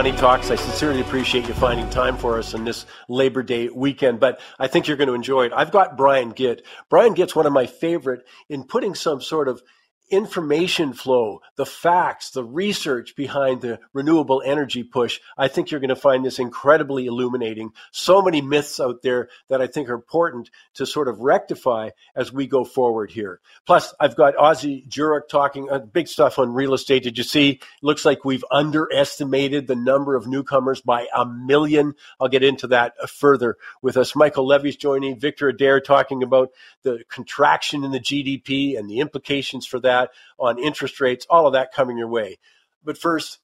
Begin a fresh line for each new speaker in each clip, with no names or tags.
Money Talks. I sincerely appreciate you finding time for us in this Labor Day weekend, but I think you're going to enjoy it. I've got Brian Gitt. Brian Gitt's one of my favorite in putting some sort of information flow, the facts, the research behind the renewable energy push, I think you're going to find this incredibly illuminating. So many myths out there that I think are important to sort of rectify as we go forward here. Plus, I've got Ozzie Jurock talking uh, big stuff on real estate. Did you see? Looks like we've underestimated the number of newcomers by a million. I'll get into that further with us. Michael Levy's joining, Victor Adair talking about the contraction in the GDP and the implications for that that, on interest rates, all of that coming your way. But first,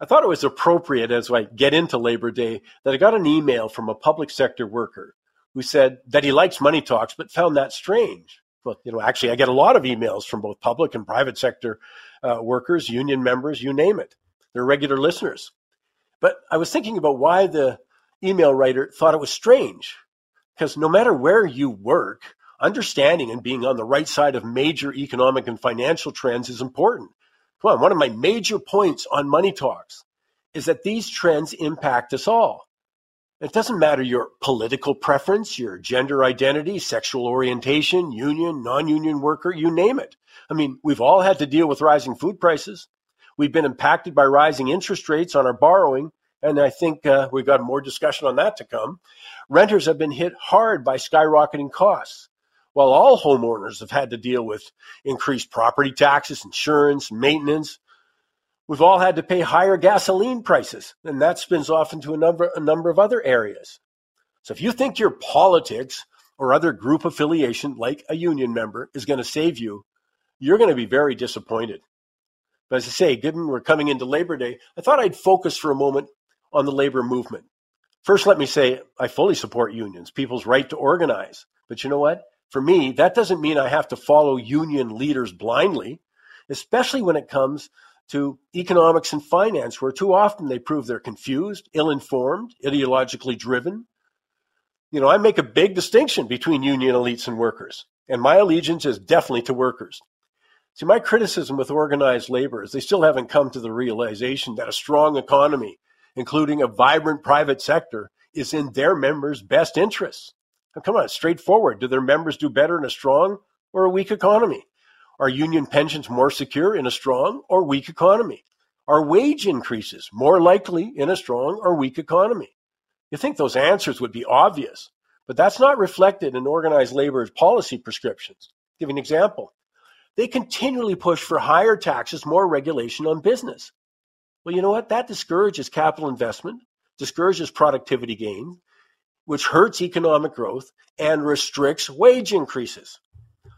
I thought it was appropriate as I get into Labor Day that I got an email from a public sector worker who said that he likes money talks, but found that strange. Well, you know, actually, I get a lot of emails from both public and private sector uh, workers, union members, you name it. They're regular listeners. But I was thinking about why the email writer thought it was strange. Because no matter where you work, understanding and being on the right side of major economic and financial trends is important. Come on, one of my major points on Money Talks is that these trends impact us all. It doesn't matter your political preference, your gender identity, sexual orientation, union, non union worker, you name it. I mean, we've all had to deal with rising food prices. We've been impacted by rising interest rates on our borrowing, and I think uh, we've got more discussion on that to come. Renters have been hit hard by skyrocketing costs while all homeowners have had to deal with increased property taxes, insurance, maintenance. We've all had to pay higher gasoline prices, and that spins off into a number, a number of other areas. So if you think your politics or other group affiliation, like a union member, is going to save you, you're going to be very disappointed. But as I say, given we're coming into Labor Day, I thought I'd focus for a moment on the labor movement. First, let me say I fully support unions, people's right to organize. But you know what? For me, that doesn't mean I have to follow union leaders blindly, especially when it comes to economics and finance, where too often they prove they're confused, ill informed, ideologically driven. You know, I make a big distinction between union elites and workers, and my allegiance is definitely to workers. See, my criticism with organized labor is they still haven't come to the realization that a strong economy, including a vibrant private sector, is in their members' best interests. Come on, straightforward. Do their members do better in a strong or a weak economy? Are union pensions more secure in a strong or weak economy? Are wage increases more likely in a strong or weak economy? You think those answers would be obvious, but that's not reflected in organized labor's policy prescriptions. I'll give you an example. They continually push for higher taxes, more regulation on business. Well, you know what? That discourages capital investment, discourages productivity gain, which hurts economic growth and restricts wage increases.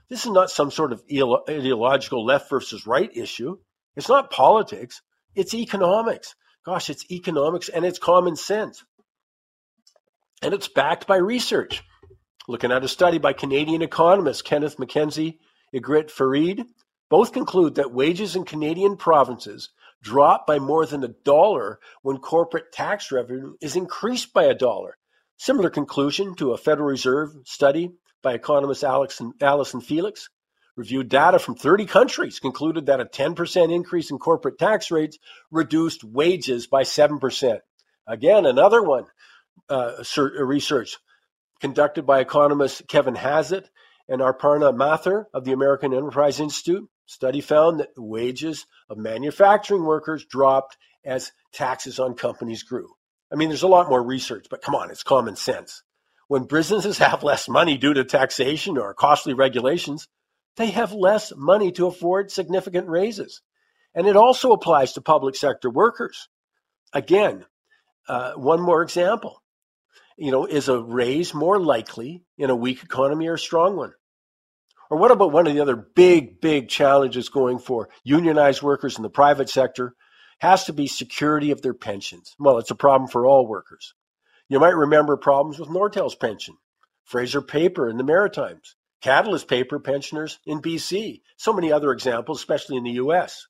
This is not some sort of ideological left versus right issue. It's not politics, it's economics. Gosh, it's economics and it's common sense. And it's backed by research. Looking at a study by Canadian economists Kenneth McKenzie, Ergete Ferede, both conclude that wages in Canadian provinces drop by more than a dollar when corporate tax revenue is increased by a dollar. Similar conclusion to a Federal Reserve study by economist Alison Felix reviewed data from 30 countries, concluded that a 10% increase in corporate tax rates reduced wages by 7%. Again, another one, uh, research conducted by economist Kevin Hassett and Aparna Mathur of the American Enterprise Institute. Study found that wages of manufacturing workers dropped as taxes on companies grew. I mean, there's a lot more research, but come on, it's common sense. When businesses have less money due to taxation or costly regulations, they have less money to afford significant raises. And it also applies to public sector workers. Again, uh, one more example. You know, is a raise more likely in a weak economy or a strong one? Or what about one of the other big, big challenges going for unionized workers in the private sector has to be security of their pensions. Well, it's a problem for all workers. You might remember problems with Nortel's pension, Fraser Paper in the Maritimes, Catalyst Paper pensioners in BC, so many other examples, especially in the US.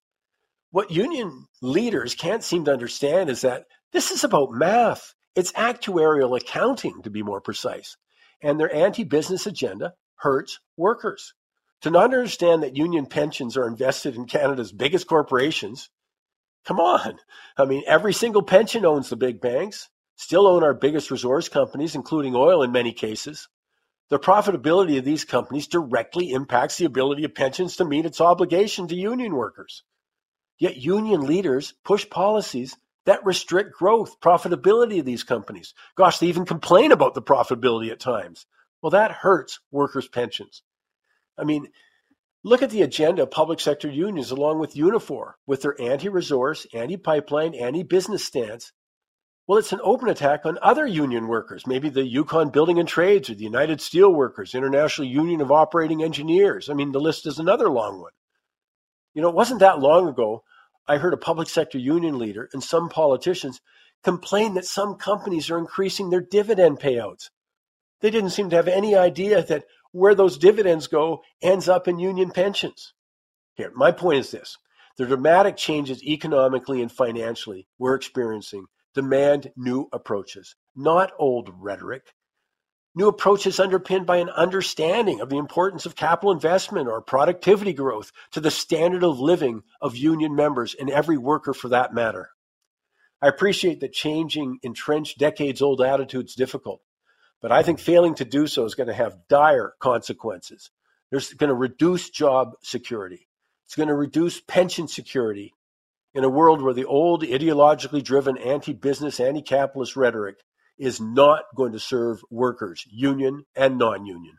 What union leaders can't seem to understand is that this is about math. It's actuarial accounting, to be more precise. And their anti business agenda hurts workers. To not understand that union pensions are invested in Canada's biggest corporations Come on. I mean, every single pension owns the big banks, still own our biggest resource companies, including oil in many cases. The profitability of these companies directly impacts the ability of pensions to meet its obligation to union workers. Yet union leaders push policies that restrict growth, profitability of these companies. Gosh, they even complain about the profitability at times. Well, that hurts workers' pensions. I mean, look at the agenda of public sector unions along with Unifor with their anti resource, anti pipeline, anti business stance. Well, it's an open attack on other union workers, maybe the Yukon Building and Trades or the United Steelworkers, International Union of Operating Engineers. I mean, the list is another long one. You know, it wasn't that long ago I heard a public sector union leader and some politicians complain that some companies are increasing their dividend payouts. They didn't seem to have any idea that where those dividends go ends up in union pensions. Here, my point is this the dramatic changes economically and financially we're experiencing demand new approaches, not old rhetoric. New approaches underpinned by an understanding of the importance of capital investment or productivity growth to the standard of living of union members and every worker for that matter. I appreciate that changing entrenched decades old attitudes difficult, but I think failing to do so is going to have dire consequences. There's going to reduce job security. It's going to reduce pension security in a world where the old ideologically driven anti business, anti capitalist rhetoric is not going to serve workers, union and non union.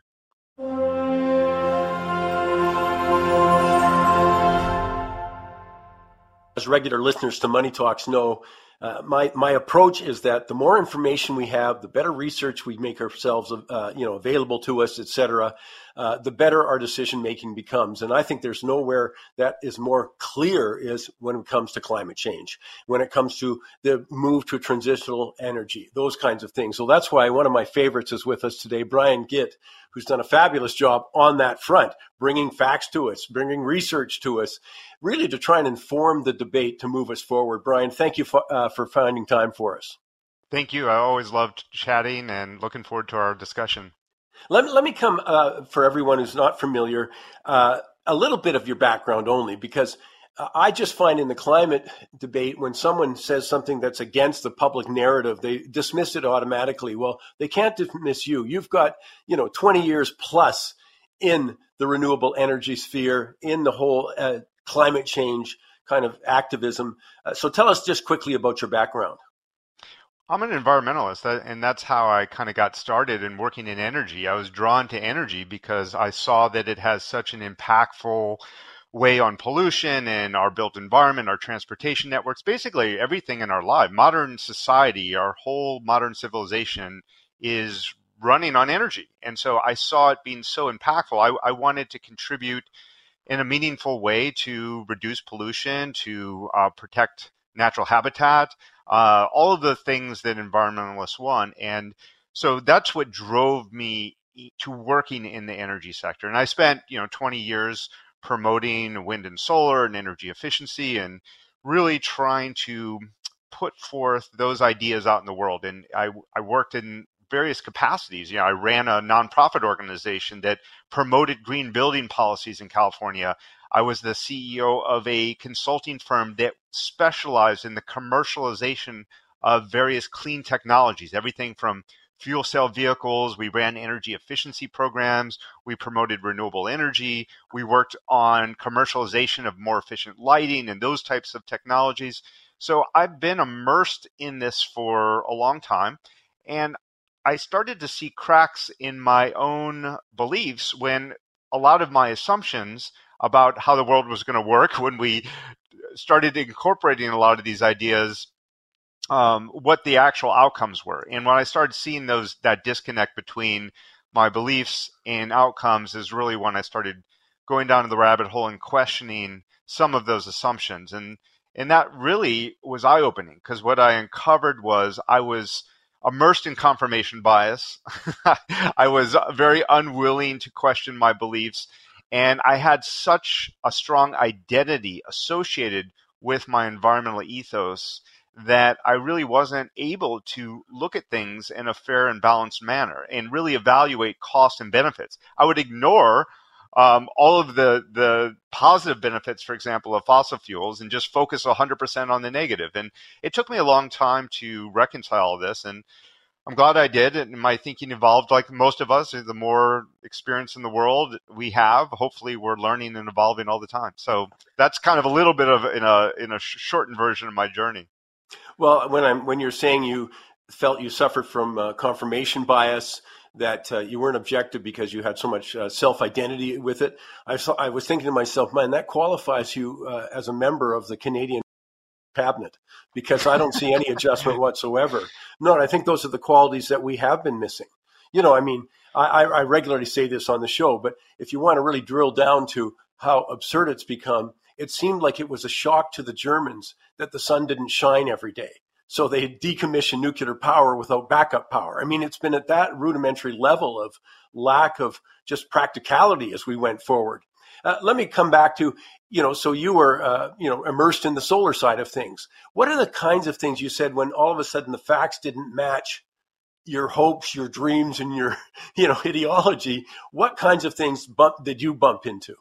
As regular listeners to Money Talks know, uh, my my approach is that the more information we have, the better research we make ourselves, uh, you know, available to us, et cetera, uh, the better our decision making becomes. And I think there's nowhere that is more clear is when it comes to climate change, when it comes to the move to transitional energy, those kinds of things. So that's why one of my favorites is with us today, Brian Gitt, who's done a fabulous job on that front, bringing facts to us, bringing research to us, really to try and inform the debate to move us forward. Brian, thank you for, uh, for finding time for us.
Thank you. I always loved chatting and looking forward to our discussion.
Let, let me come, uh, for everyone who's not familiar, uh, a little bit of your background only, because I just find in the climate debate, when someone says something that's against the public narrative, they dismiss it automatically. Well, they can't dismiss you. You've got, you know, 20 years plus in the renewable energy sphere, in the whole uh, climate change kind of activism. Uh, so tell us just quickly about your background.
I'm an environmentalist, and that's how I kind of got started in working in energy. I was drawn to energy because I saw that it has such an impactful way on pollution and our built environment, our transportation networks, basically everything in our life. Modern society, our whole modern civilization is running on energy. And so I saw it being so impactful. I, I wanted to contribute in a meaningful way to reduce pollution, to uh, protect natural habitat, uh, all of the things that environmentalists want. And so that's what drove me to working in the energy sector. And I spent, you know, 20 years promoting wind and solar and energy efficiency and really trying to put forth those ideas out in the world. And I, I worked in various capacities. You know, I ran a nonprofit organization that promoted green building policies in California. I was the CEO of a consulting firm that specialized in the commercialization of various clean technologies, everything from fuel cell vehicles. We ran energy efficiency programs. We promoted renewable energy. We worked on commercialization of more efficient lighting and those types of technologies. So I've been immersed in this for a long time. And I started to see cracks in my own beliefs when a lot of my assumptions about how the world was going to work when we started incorporating a lot of these ideas um, what the actual outcomes were. And when I started seeing those that disconnect between my beliefs and outcomes is really when I started going down to the rabbit hole and questioning some of those assumptions. And and that really was eye opening because what I uncovered was I was immersed in confirmation bias. I was very unwilling to question my beliefs. And I had such a strong identity associated with my environmental ethos that I really wasn't able to look at things in a fair and balanced manner and really evaluate costs and benefits. I would ignore um, all of the the positive benefits, for example, of fossil fuels, and just focus 100% on the negative. And it took me a long time to reconcile this, and I'm glad I did. And my thinking evolved like most of us. The more experience in the world we have, hopefully, we're learning and evolving all the time. So that's kind of a little bit of in a in a shortened version of my journey.
Well, when I'm when you're saying you felt you suffered from uh, confirmation bias, that uh, you weren't objective because you had so much uh, self identity with it. I, saw, I was thinking to myself, man, that qualifies you uh, as a member of the Canadian cabinet because I don't see any adjustment whatsoever. No, I think those are the qualities that we have been missing. You know, I mean, I, I regularly say this on the show, but if you want to really drill down to how absurd it's become, it seemed like it was a shock to the Germans that the sun didn't shine every day. So they decommissioned nuclear power without backup power. I mean, it's been at that rudimentary level of lack of just practicality as we went forward. Uh, let me come back to, you know, so you were, uh, you know, immersed in the solar side of things. What are the kinds of things you said when all of a sudden the facts didn't match your hopes, your dreams, and your, you know, ideology? What kinds of things bump, did you bump into?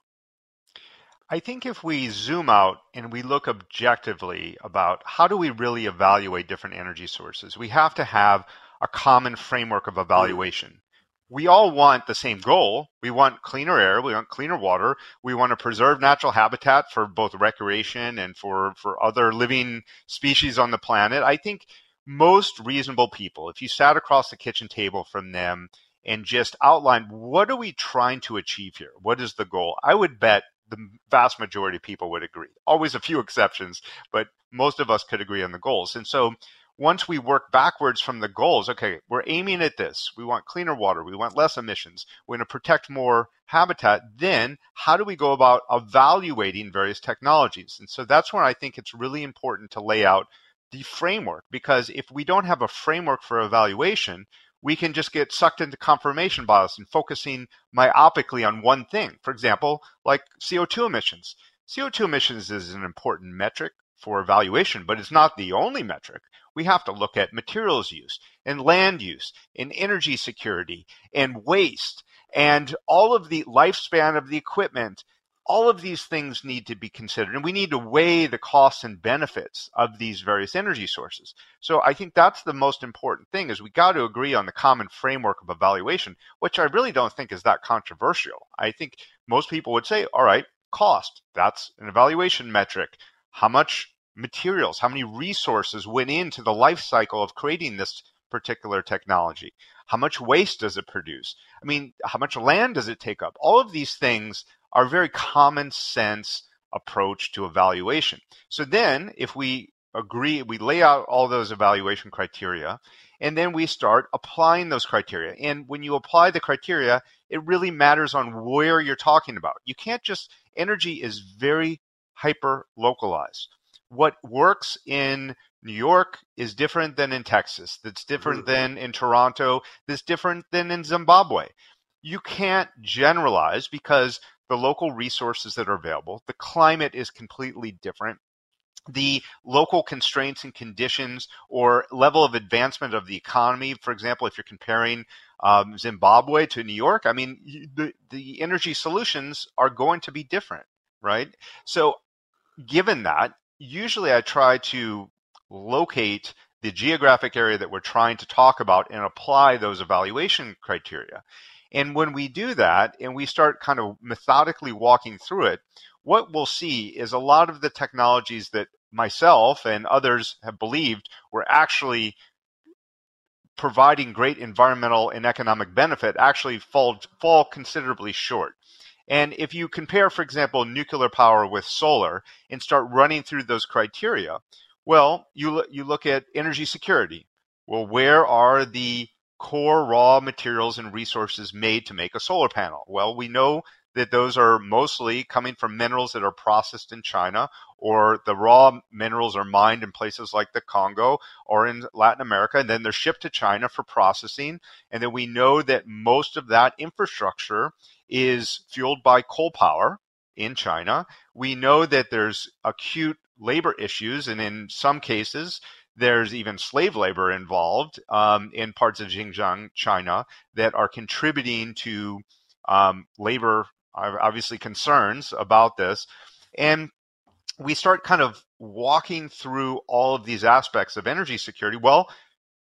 I think if we zoom out and we look objectively about how do we really evaluate different energy sources, we have to have a common framework of evaluation. We all want the same goal. We want cleaner air, we want cleaner water, we want to preserve natural habitat for both recreation and for, for other living species on the planet. I think most reasonable people, if you sat across the kitchen table from them and just outlined what are we trying to achieve here? What is the goal? I would bet the vast majority of people would agree. Always a few exceptions, but most of us could agree on the goals. And so once we work backwards from the goals, okay, we're aiming at this. We want cleaner water. We want less emissions. We're going to protect more habitat. Then how do we go about evaluating various technologies? And so that's when I think it's really important to lay out the framework because if we don't have a framework for evaluation, we can just get sucked into confirmation bias and focusing myopically on one thing. For example, like CO2 emissions. CO2 emissions is an important metric for evaluation, but it's not the only metric. We have to look at materials use and land use and energy security and waste and all of the lifespan of the equipment all of these things need to be considered and we need to weigh the costs and benefits of these various energy sources. So i think that's the most important thing is we got to agree on the common framework of evaluation which i really don't think is that controversial. I think most people would say all right cost that's an evaluation metric. How much materials how many resources went into the life cycle of creating this particular technology? How much waste does it produce? I mean how much land does it take up? All of these things are very common sense approach to evaluation. So then if we agree, we lay out all those evaluation criteria, and then we start applying those criteria. And when you apply the criteria, it really matters on where you're talking about. You can't just, energy is very hyper localized. What works in New York is different than in Texas, that's different mm-hmm. than in Toronto, that's different than in Zimbabwe. You can't generalize because the local resources that are available. The climate is completely different. The local constraints and conditions or level of advancement of the economy, for example, if you're comparing um, Zimbabwe to New York, I mean, the, the energy solutions are going to be different, right? So, given that, usually I try to locate the geographic area that we're trying to talk about and apply those evaluation criteria. And when we do that and we start kind of methodically walking through it, what we'll see is a lot of the technologies that myself and others have believed were actually providing great environmental and economic benefit actually fall, fall considerably short. And if you compare, for example, nuclear power with solar and start running through those criteria, well, you, you look at energy security. Well, where are the core raw materials and resources made to make a solar panel? Well, we know that those are mostly coming from minerals that are processed in China, or the raw minerals are mined in places like the Congo or in Latin America, and then they're shipped to China for processing. And then we know that most of that infrastructure is fueled by coal power in China. We know that there's acute labor issues, and in some cases, there's even slave labor involved um, in parts of Xinjiang, China, that are contributing to um, labor obviously concerns about this. And we start kind of walking through all of these aspects of energy security. Well,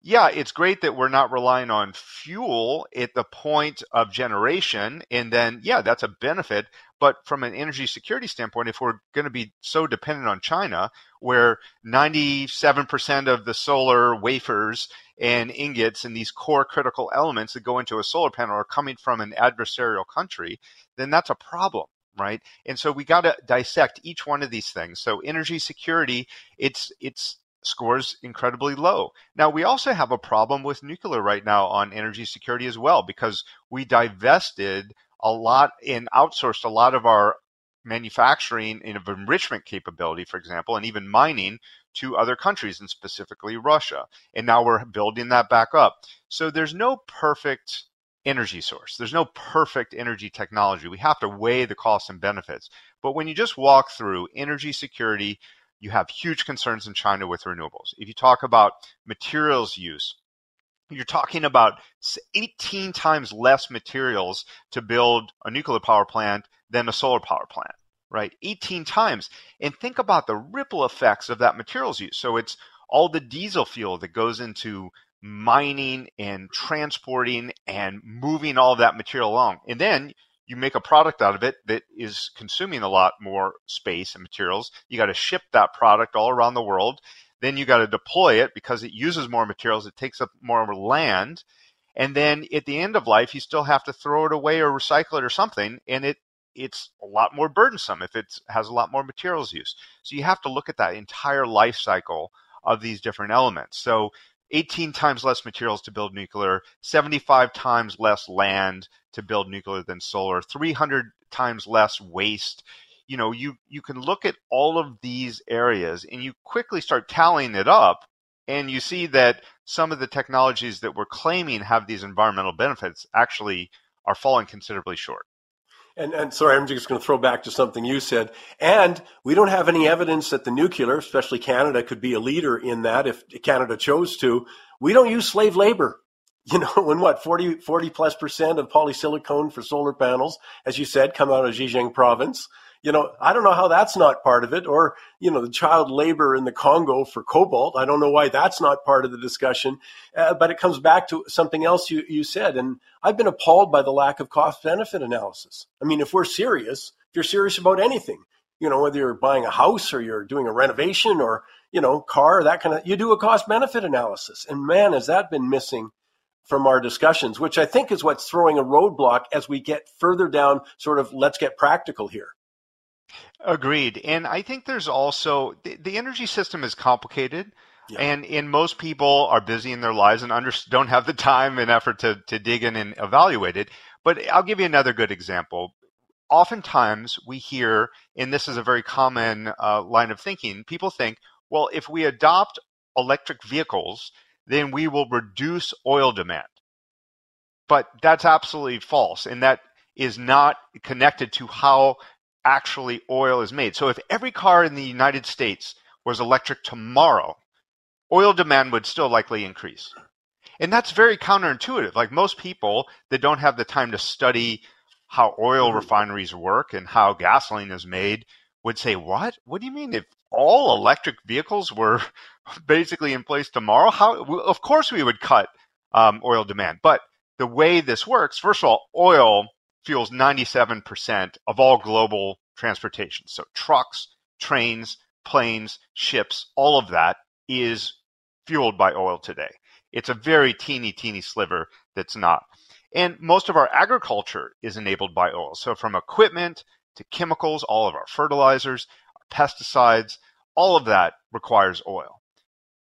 yeah, it's great that we're not relying on fuel at the point of generation. And then, yeah, that's a benefit. But from an energy security standpoint, if we're going to be so dependent on China, where 97% of the solar wafers and ingots and these core critical elements that go into a solar panel are coming from an adversarial country, then that's a problem right? And so we got to dissect each one of these things. So energy security, it's it's scores incredibly low. Now, we also have a problem with nuclear right now on energy security as well because we divested a lot and outsourced a lot of our manufacturing and enrichment capability, for example, and even mining to other countries and specifically Russia. And now we're building that back up. So there's no perfect energy source. There's no perfect energy technology. We have to weigh the costs and benefits. But when you just walk through energy security, you have huge concerns in China with renewables. If you talk about materials use, you're talking about 18 times less materials to build a nuclear power plant than a solar power plant, right? 18 times. And think about the ripple effects of that materials use. So it's all the diesel fuel that goes into mining and transporting and moving all of that material along. And then you make a product out of it that is consuming a lot more space and materials. You got to ship that product all around the world. Then you got to deploy it because it uses more materials, it takes up more land. And then at the end of life, you still have to throw it away or recycle it or something. And it it's a lot more burdensome if it has a lot more materials use. So you have to look at that entire life cycle of these different elements. So 18 times less materials to build nuclear, 75 times less land to build nuclear than solar, 300 times less waste. You know, you, you can look at all of these areas and you quickly start tallying it up and you see that some of the technologies that we're claiming have these environmental benefits actually are falling considerably short.
And, and sorry, I'm just going to throw back to something you said. And we don't have any evidence that the nuclear, especially Canada, could be a leader in that if Canada chose to. We don't use slave labor. You know, when what, 40, 40 plus percent of polysilicon for solar panels, as you said, come out of Zhejiang province you know, I don't know how that's not part of it, or you know, the child labor in the Congo for cobalt. I don't know why that's not part of the discussion, uh, but it comes back to something else you you said, and I've been appalled by the lack of cost benefit analysis. I mean, if we're serious, if you're serious about anything, you know, whether you're buying a house or you're doing a renovation or you know, car, that kind of, you do a cost benefit analysis, and man, has that been missing from our discussions, which I think is what's throwing a roadblock as we get further down, sort of let's get practical here.
Agreed. And I think there's also the, the energy system is complicated. Yeah. And and most people are busy in their lives and under, don't have the time and effort to, to dig in and evaluate it. But I'll give you another good example. Oftentimes we hear, and this is a very common uh, line of thinking, people think, well, if we adopt electric vehicles, then we will reduce oil demand. But that's absolutely false. And that is not connected to how actually oil is made. So if every car in the United States was electric tomorrow, oil demand would still likely increase. And that's very counterintuitive. Like most people that don't have the time to study how oil refineries work and how gasoline is made would say, What? What do you mean? If all electric vehicles were basically in place tomorrow, how? Of course, we would cut um, oil demand. But the way this works, first of all, oil fuels 97% of all global transportation. So trucks, trains, planes, ships, all of that is fueled by oil today. It's a very teeny, teeny sliver that's not. And most of our agriculture is enabled by oil. So from equipment to chemicals, all of our fertilizers, our pesticides, all of that requires oil.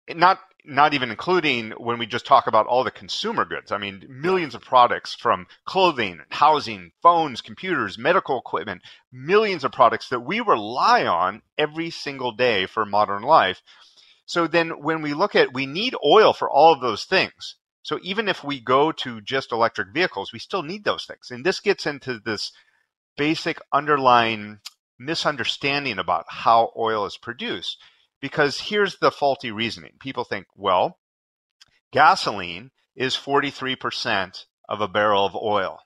Not not even including when we just talk about all the consumer goods. I mean, millions of products from clothing, housing, phones, computers, medical equipment, millions of products that we rely on every single day for modern life. So then when we look at, we need oil for all of those things. So even if we go to just electric vehicles, we still need those things. And this gets into this basic underlying misunderstanding about how oil is produced because here's the faulty reasoning. People think, well, gasoline is 43% of a barrel of oil.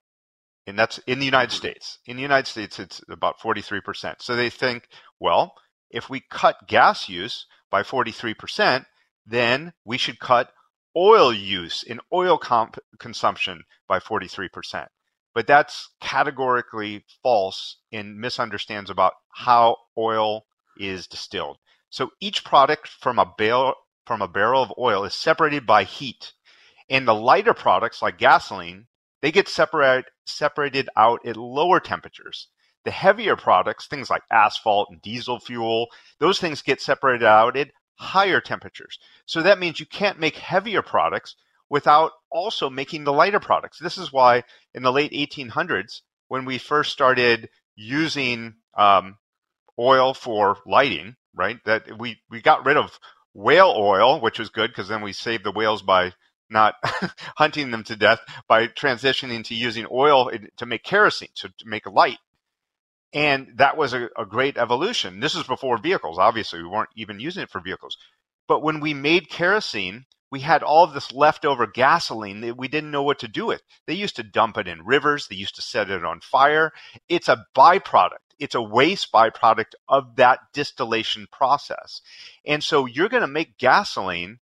and that's in the United mm-hmm. States. In the United States, it's about 43%. So they think, well, if we cut gas use by 43%, then we should cut oil use in oil comp- consumption by 43%. But that's categorically false and misunderstands about how oil is distilled. So each product from a barrel from a barrel of oil is separated by heat. And the lighter products like gasoline, they get separate, separated out at lower temperatures. The heavier products, things like asphalt and diesel fuel, those things get separated out at higher temperatures. So that means you can't make heavier products without also making the lighter products. This is why in the late 1800s, when we first started using um, oil for lighting, right, that we, we got rid of whale oil, which was good because then we saved the whales by not hunting them to death by transitioning to using oil to make kerosene, to, to make light. And that was a, a great evolution. This was before vehicles. Obviously, we weren't even using it for vehicles. But when we made kerosene, we had all this leftover gasoline that we didn't know what to do with. They used to dump it in rivers, they used to set it on fire. It's a byproduct, it's a waste byproduct of that distillation process. And so you're going to make gasoline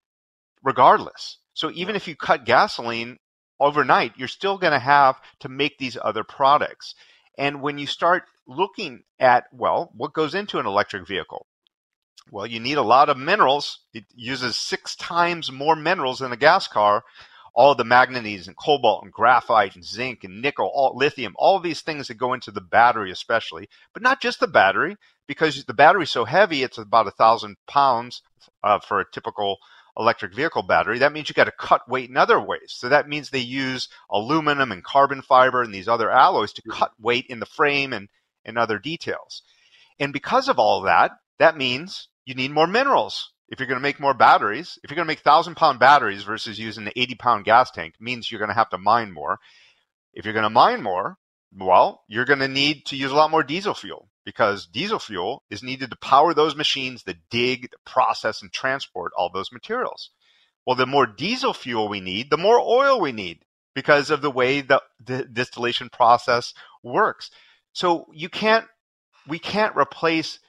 regardless. So even if you cut gasoline overnight, you're still going to have to make these other products. And when you start looking at, well, what goes into an electric vehicle? Well, you need a lot of minerals. It uses six times more minerals than a gas car. All the manganese and cobalt and graphite and zinc and nickel, all lithium, all these things that go into the battery, especially, but not just the battery, because the battery's so heavy, it's about a thousand pounds uh, for a typical electric vehicle battery. That means you got to cut weight in other ways. So that means they use aluminum and carbon fiber and these other alloys to cut weight in the frame and, and other details. And because of all that, that means you need more minerals. If you're going to make more batteries, if you're going to make thousand pound batteries versus using the 80 pound gas tank, means you're going to have to mine more. If you're going to mine more, well, you're going to need to use a lot more diesel fuel because diesel fuel is needed to power those machines that dig, process, and transport all those materials. Well, the more diesel fuel we need, the more oil we need because of the way the, the distillation process works. So you can't, we can't replace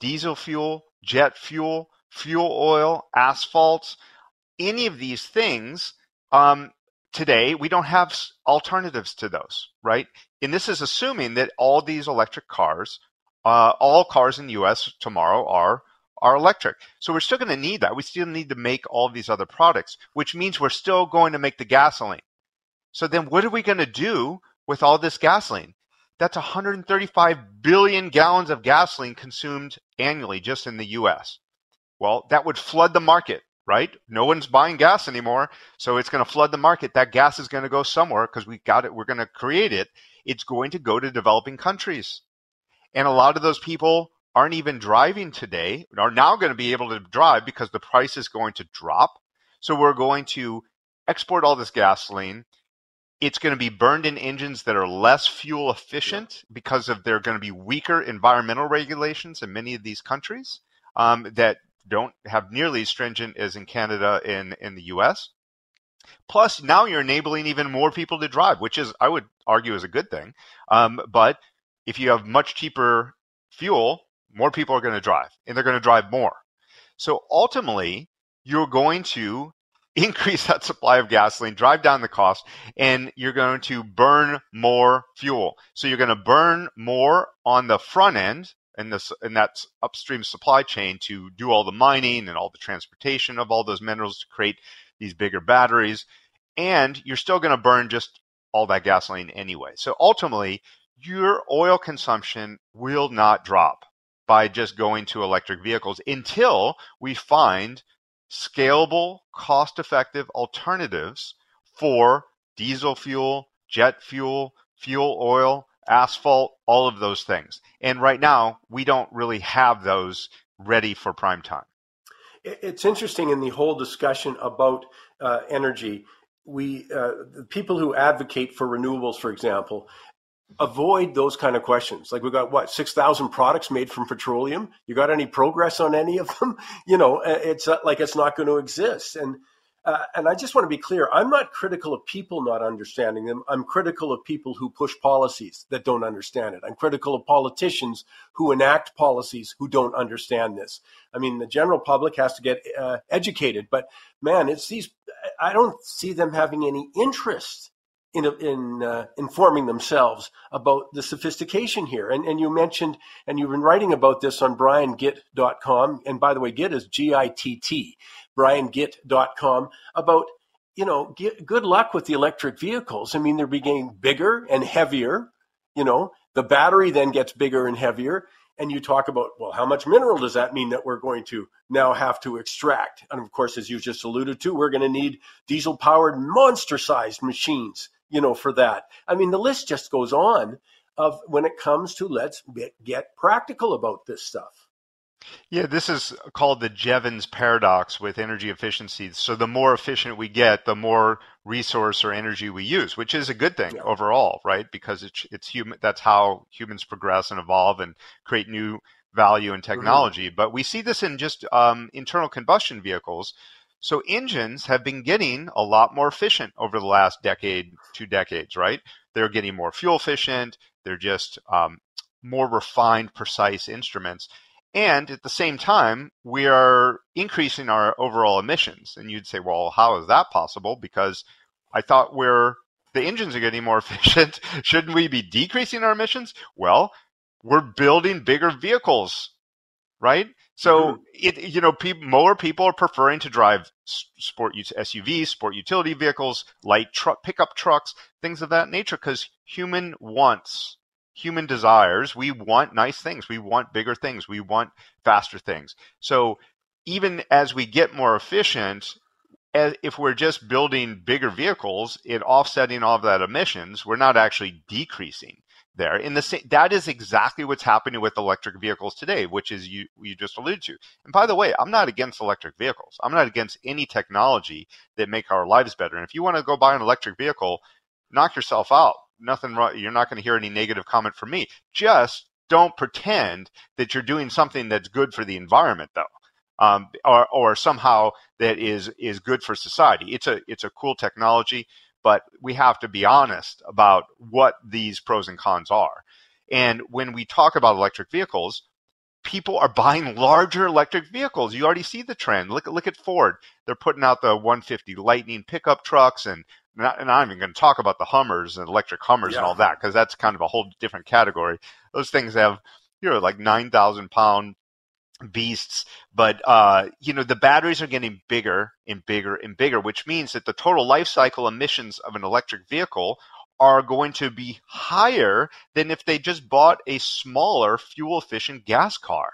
diesel fuel jet fuel, fuel oil, asphalt, any of these things. Um, today, we don't have alternatives to those, right? And this is assuming that all these electric cars, uh, all cars in the U.S. tomorrow are are electric. So we're still going to need that. We still need to make all these other products, which means we're still going to make the gasoline. So then, what are we going to do with all this gasoline? That's 135 billion gallons of gasoline consumed annually just in the US. Well, that would flood the market, right? No one's buying gas anymore, so it's going to flood the market. That gas is going to go somewhere because we got it, we're going to create it. It's going to go to developing countries. And a lot of those people aren't even driving today, are now going to be able to drive because the price is going to drop. So we're going to export all this gasoline it's going to be burned in engines that are less fuel efficient because of they're going to be weaker environmental regulations in many of these countries um, that don't have nearly as stringent as in Canada and in the US. Plus, now you're enabling even more people to drive, which is, I would argue, is a good thing. Um, but if you have much cheaper fuel, more people are going to drive, and they're going to drive more. So ultimately, you're going to increase that supply of gasoline, drive down the cost, and you're going to burn more fuel. So you're going to burn more on the front end in this in that upstream supply chain to do all the mining and all the transportation of all those minerals to create these bigger batteries. And you're still going to burn just all that gasoline anyway. So ultimately, your oil consumption will not drop by just going to electric vehicles until we find scalable, cost effective alternatives for diesel fuel, jet fuel, fuel oil, asphalt, all of those things. And right now, we don't really have those ready for prime time.
It's interesting in the whole discussion about uh, energy. We uh, the people who advocate for renewables, for example, avoid those kind of questions. Like we got what six thousand products made from petroleum. You got any progress on any of them? You know, uh, it's uh, like it's not going to exist. And Uh, and I just want to be clear I'm not critical of people not understanding them. I'm critical of people who push policies that don't understand it. I'm critical of politicians who enact policies who don't understand this. I mean, the general public has to get uh, educated, but man, it's these, I don't see them having any interest in, in uh, informing themselves about the sophistication here. And, and you mentioned, and you've been writing about this on briangitt.com. And by the way, Gitt is G I T T, briangitt.com, about, you know, get, good luck with the electric vehicles. I mean, they're becoming bigger and heavier. You know, the battery then gets bigger and heavier. And you talk about, well, how much mineral does that mean that we're going to now have to extract? And of course, as you just alluded to, we're going to need diesel powered monster sized machines you know, for that. I mean, the list just goes on of when it comes to let's get practical about this stuff.
Yeah, this is called the Jevons paradox with energy efficiency. So the more efficient we get, the more resource or energy we use, which is a good thing yeah. overall, right? Because it's it's human. That's how humans progress and evolve and create new value and mm-hmm. technology. Mm-hmm. But we see this in just um, internal combustion vehicles so engines have been getting a lot more efficient over the last decade, two decades, right? They're getting more fuel efficient. They're just um, more refined, precise instruments. And at the same time, we are increasing our overall emissions. And you'd say, well, how is that possible? Because I thought we're the engines are getting more efficient. Shouldn't we be decreasing our emissions? Well, we're building bigger vehicles, right? So mm-hmm. it you know more people are preferring to drive sport SUVs, sport utility vehicles, light truck pickup trucks, things of that nature because human wants, human desires, we want nice things, we want bigger things, we want faster things. So even as we get more efficient, if we're just building bigger vehicles, it offsetting all of that emissions, we're not actually decreasing there. In the same, that is exactly what's happening with electric vehicles today, which is you you just alluded to. And by the way, I'm not against electric vehicles. I'm not against any technology that make our lives better. And if you want to go buy an electric vehicle, knock yourself out. Nothing wrong. You're not going to hear any negative comment from me. Just don't pretend that you're doing something that's good for the environment, though. Um, or, or somehow that is is good for society. It's a it's a cool technology but we have to be honest about what these pros and cons are. And when we talk about electric vehicles, people are buying larger electric vehicles. You already see the trend. Look, look at Ford. They're putting out the 150 Lightning pickup trucks, and not, and I'm even going to talk about the Hummers and electric Hummers yeah. and all that because that's kind of a whole different category. Those things have you know like 9,000 pound beasts but uh, you know the batteries are getting bigger and bigger and bigger which means that the total life cycle emissions of an electric vehicle are going to be higher than if they just bought a smaller fuel efficient gas car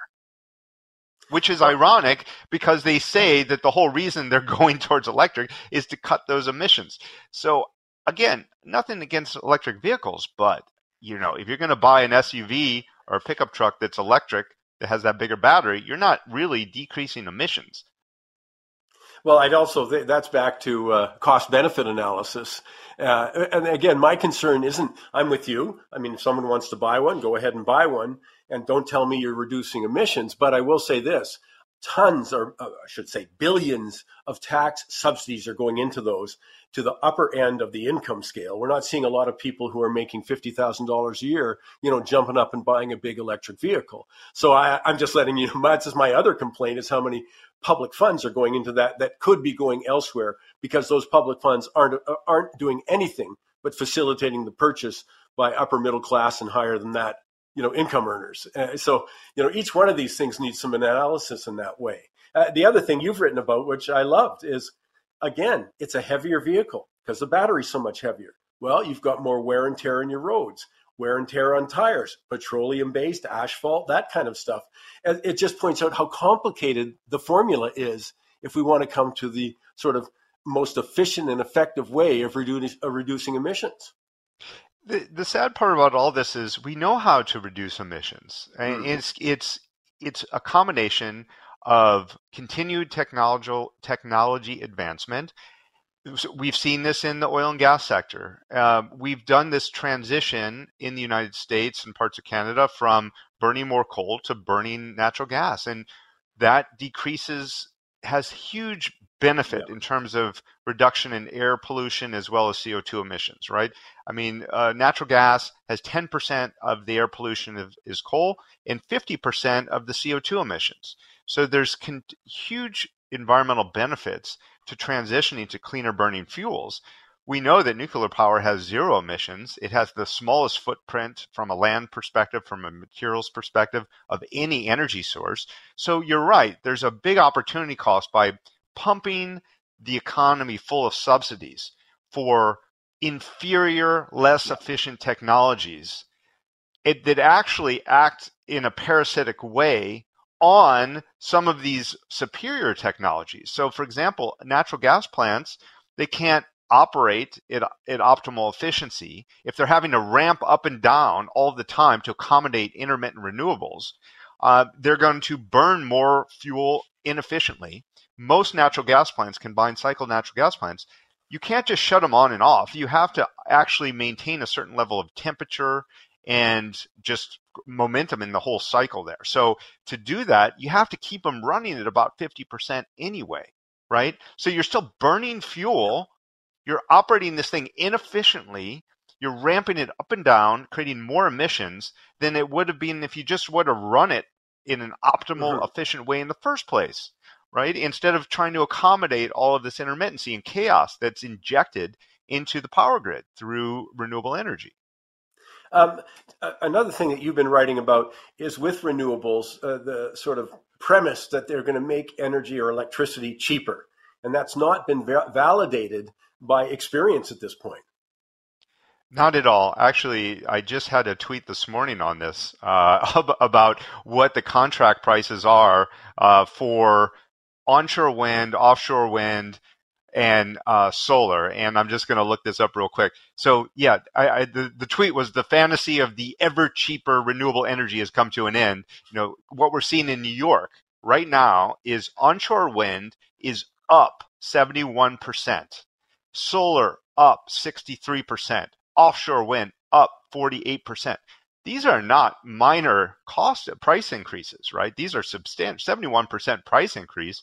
which is ironic because they say that the whole reason they're going towards electric is to cut those emissions so again nothing against electric vehicles but you know if you're going to buy an SUV or a pickup truck that's electric that has that bigger battery, you're not really decreasing emissions.
Well, I'd also that's back to uh, cost benefit analysis. Uh, and again, my concern isn't I'm with you. I mean, if someone wants to buy one, go ahead and buy one, and don't tell me you're reducing emissions. But I will say this: tons, or uh, I should say billions of tax subsidies are going into those to the upper end of the income scale. We're not seeing a lot of people who are making $50,000 a year, you know, jumping up and buying a big electric vehicle. So I, am just letting you know, that's just my other complaint is how many public funds are going into that that could be going elsewhere because those public funds aren't, aren't doing anything but facilitating the purchase by upper middle class and higher than that you know income earners. Uh, so you know each one of these things needs some analysis in that way. Uh, the other thing you've written about, which I loved, is again it's a heavier vehicle because the battery's so much heavier. Well, you've got more wear and tear in your roads, wear and tear on tires, petroleum based, asphalt, that kind of stuff. And it just points out how complicated the formula is if we want to come to the sort of most efficient and effective way of, reducing, of reducing emissions.
The, the sad part about all this is we know how to reduce emissions, and mm-hmm. it's it's it's a combination of continued technology technology advancement. We've seen this in the oil and gas sector. Uh, we've done this transition in the United States and parts of Canada from burning more coal to burning natural gas, and that decreases has huge benefit in terms of reduction in air pollution as well as CO2 emissions, right? I mean, uh, natural gas has 10% of the air pollution of, is coal and 50% of the CO2 emissions. So there's con- huge environmental benefits to transitioning to cleaner burning fuels. We know that nuclear power has zero emissions. It has the smallest footprint from a land perspective, from a materials perspective of any energy source. So you're right. There's a big opportunity cost by pumping the economy full of subsidies for inferior, less efficient technologies it, that actually act in a parasitic way on some of these superior technologies. So, for example, natural gas plants, they can't operate at, at optimal efficiency if they're having to ramp up and down all the time to accommodate intermittent renewables. Uh, they're going to burn more fuel inefficiently. Most natural gas plants, combined cycle natural gas plants, you can't just shut them on and off. You have to actually maintain a certain level of temperature and just momentum in the whole cycle there. So to do that, you have to keep them running at about 50% anyway, right? So you're still burning fuel, you're operating this thing inefficiently, you're ramping it up and down, creating more emissions than it would have been if you just would have run it in an optimal, mm-hmm. efficient way in the first place, right? Instead of trying to accommodate all of this intermittency and chaos that's injected into the power grid through renewable energy.
Um, another thing that you've been writing about is with renewables, uh, the sort of premise that they're going to make energy or electricity cheaper. And that's not been va- validated by experience at this point.
Not at all. Actually, I just had a tweet this morning on this uh, about what the contract prices are uh, for onshore wind, offshore wind, and uh, solar. And I'm just going to look this up real quick. So yeah, I, I, the, the tweet was the fantasy of the ever cheaper renewable energy has come to an end. You know, what we're seeing in New York right now is onshore wind is up 71%, solar up 63%, offshore wind up 48%. These are not minor cost price increases, right? These are substantial 71% price increase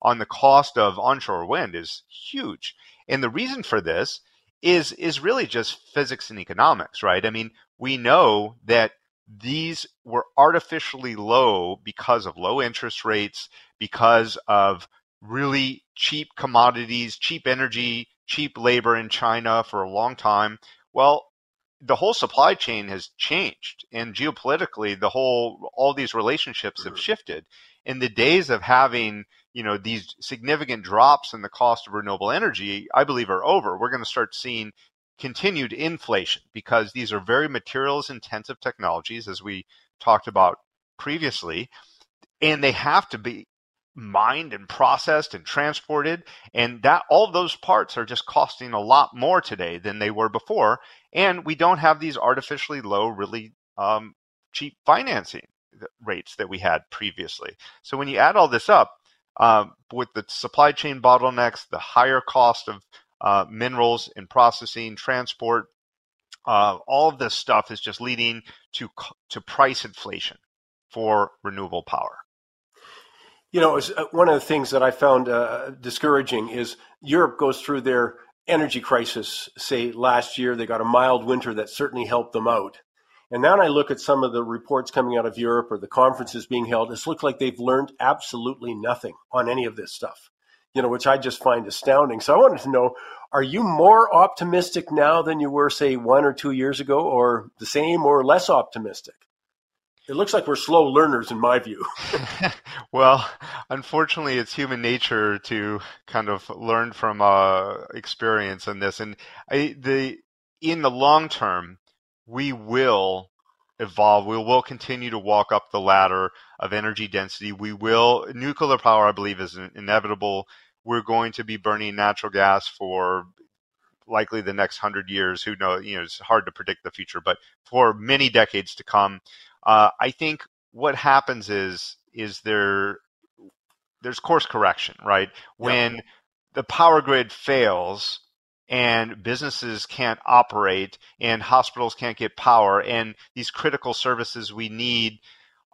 on the cost of onshore wind is huge. And the reason for this is is really just physics and economics, right? I mean, we know that these were artificially low because of low interest rates, because of really cheap commodities, cheap energy, cheap labor in China for a long time. Well, the whole supply chain has changed and geopolitically the whole all these relationships have mm-hmm. shifted. In the days of having you know these significant drops in the cost of renewable energy i believe are over we're going to start seeing continued inflation because these are very materials intensive technologies as we talked about previously and they have to be mined and processed and transported and that all those parts are just costing a lot more today than they were before and we don't have these artificially low really um, cheap financing rates that we had previously. So when you add all this up, um, with the supply chain bottlenecks, the higher cost of uh, minerals and processing, transport, uh, all of this stuff is just leading to to price inflation for renewable power.
You know, uh, one of the things that I found uh, discouraging is Europe goes through their energy crisis. Say last year, they got a mild winter that certainly helped them out. And now when I look at some of the reports coming out of Europe or the conferences being held, it's looked like they've learned absolutely nothing on any of this stuff, you know, which I just find astounding. So I wanted to know, are you more optimistic now than you were, say, one or two years ago, or the same or less optimistic? It looks like we're slow learners in my view.
well, unfortunately, it's human nature to kind of learn from uh, experience in this. And I, the in the long term, we will evolve. We will continue to walk up the ladder of energy density. We will, nuclear power, I believe, is inevitable. We're going to be burning natural gas for likely the next hundred years. Who knows? You know, it's hard to predict the future, but for many decades to come, uh, I think what happens is is there there's course correction, right? When yep. the power grid fails, and businesses can't operate and hospitals can't get power and these critical services we need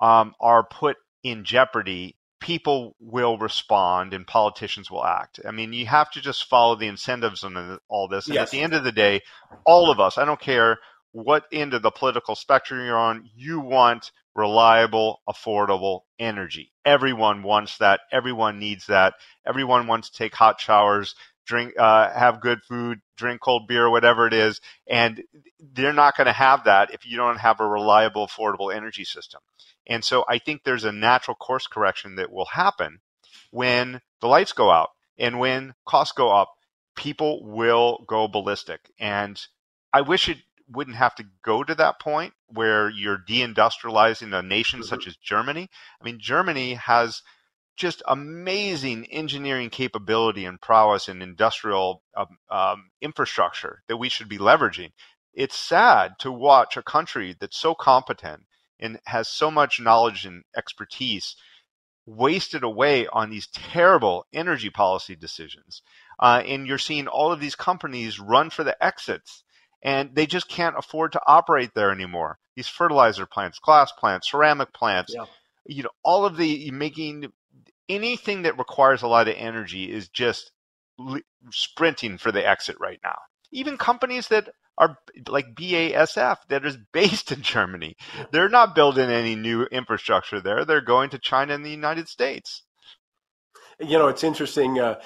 um, are put in jeopardy people will respond and politicians will act. I mean, you have to just follow the incentives and all this. And yes. at the end of the day, all of us, I don't care what end of the political spectrum you're on, you want reliable, affordable energy. Everyone wants that. Everyone needs that. Everyone wants to take hot showers, drink, uh, have good food, drink cold beer, whatever it is. And they're not going to have that if you don't have a reliable, affordable energy system. And so I think there's a natural course correction that will happen when the lights go out and when costs go up. People will go ballistic. And I wish it wouldn't have to go to that point where you're deindustrializing a nation mm-hmm. such as Germany. I mean, Germany has just amazing engineering capability and prowess in industrial um, um, infrastructure that we should be leveraging. It's sad to watch a country that's so competent and has so much knowledge and expertise wasted away on these terrible energy policy decisions. Uh, and you're seeing all of these companies run for the exits and they just can't afford to operate there anymore. These fertilizer plants, glass plants, ceramic plants, yeah. you know, all of the making anything that requires a lot of energy is just sprinting for the exit right now. Even companies that are like BASF that is based in Germany. They're not building any new infrastructure there. They're going to China and the United States.
You know, it's interesting. Uh,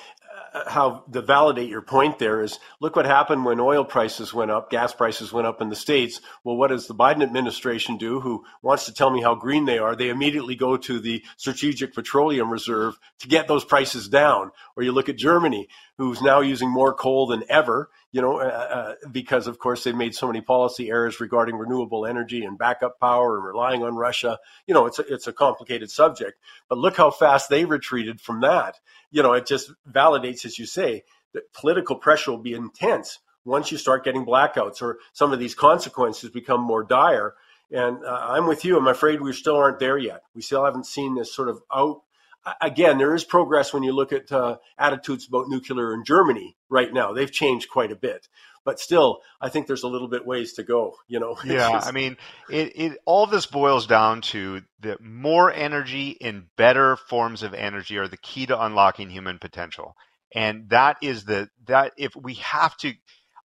how to validate your point there is look what happened when oil prices went up, gas prices went up in the States. Well, what does the Biden administration do who wants to tell me how green they are? They immediately go to the Strategic Petroleum Reserve to get those prices down. Or you look at Germany, who's now using more coal than ever you know, uh, uh, because of course they've made so many policy errors regarding renewable energy and backup power and relying on Russia. You know, it's a, it's a complicated subject, but look how fast they retreated from that. You know, it just validates, as you say, that political pressure will be intense once you start getting blackouts or some of these consequences become more dire. And uh, I'm with you. I'm afraid we still aren't there yet. We still haven't seen this sort of out again, there is progress when you look at uh, attitudes about nuclear in Germany right now. They've changed quite a bit, but still, I think there's a little bit ways to go. You know.
Yeah, just... I mean, it, it all this boils down to that more energy and better forms of energy are the key to unlocking human potential, and that is the that if we have to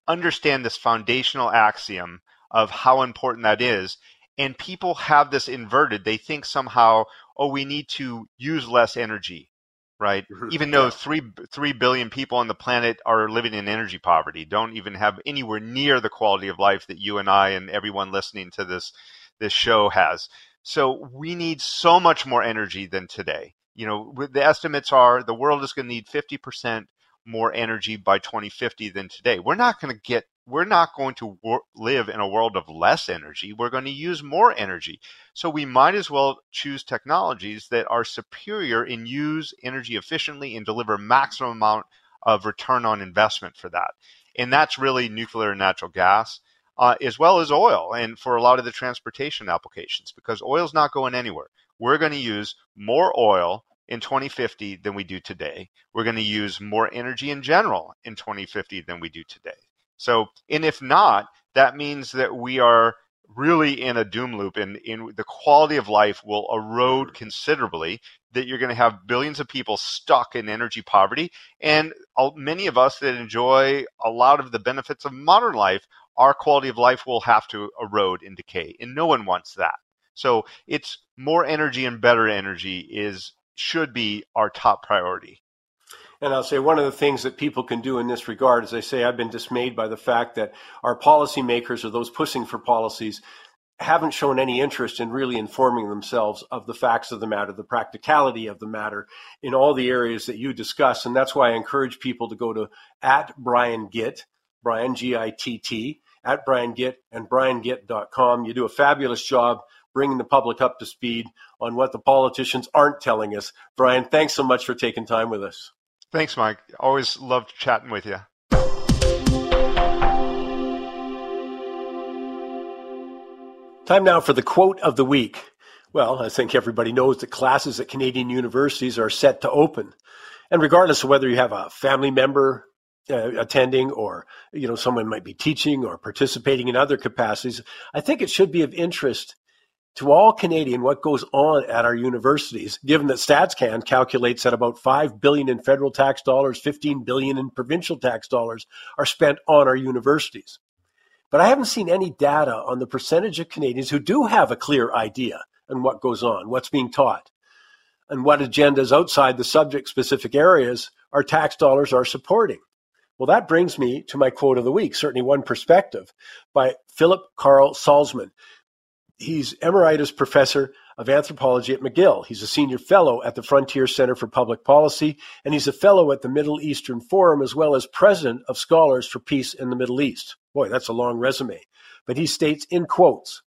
understand this foundational axiom of how important that is and people have this inverted. They think somehow, oh, we need to use less energy, right? Even though three three billion people on the planet are living in energy poverty, don't even have anywhere near the quality of life that you and I and everyone listening to this this show has. So we need so much more energy than today. You know, the estimates are the world is going to need 50% more energy by 2050 than today. We're not going to get we're not going to wor- live in a world of less energy. We're going to use more energy. So we might as well choose technologies that are superior and use energy efficiently and deliver maximum amount of return on investment for that. And that's really nuclear and natural gas, uh, as well as oil, and for a lot of the transportation applications, because oil's not going anywhere. We're going to use more oil in 2050 than we do today. We're going to use more energy in general in 2050 than we do today. So, and if not, that means that we are really in a doom loop and in the quality of life will erode mm. considerably that you're going to have billions of people stuck in energy poverty and many of us that enjoy a lot of the benefits of modern life our quality of life will have to erode and decay and no one wants that. So it's more energy and better energy is should be our top priority
and I'll say one of the things that people can do in this regard, as I say, I've been dismayed by the fact that our policymakers or those pushing for policies haven't shown any interest in really informing themselves of the facts of the matter, the practicality of the matter in all the areas that you discuss. And that's why I encourage people to go to at Brian Gitt, Brian G I T T, at Brian Gitt and briangitt.com. You do a fabulous job bringing the public up to speed on what the politicians aren't telling us. Brian, thanks so much for taking time with us.
Thanks, Mike. Always loved chatting with you.
Time now for the quote of the week. Well, I think everybody knows that classes at Canadian universities are set to open. And regardless of whether you have a family member uh, attending or you know someone might be teaching or participating in other capacities, I think it should be of interest to all Canadian what goes on at our universities, given that StatsCan calculates that about 5 billion in federal tax dollars, 15 billion in provincial tax dollars are spent on our universities. But I haven't seen any data on the percentage of Canadians who do have a clear idea on what goes on, what's being taught, and what agendas outside the subject specific areas our tax dollars are supporting. Well, that brings me to my quote of the week, certainly one perspective by Philip Carl Salzman. He's Emeritus Professor of Anthropology at McGill. He's a senior fellow at the Frontier Center for Public Policy, and he's a fellow at the Middle Eastern Forum, as well as president of Scholars for Peace in the Middle East. Boy, that's a long resume. But he states in quotes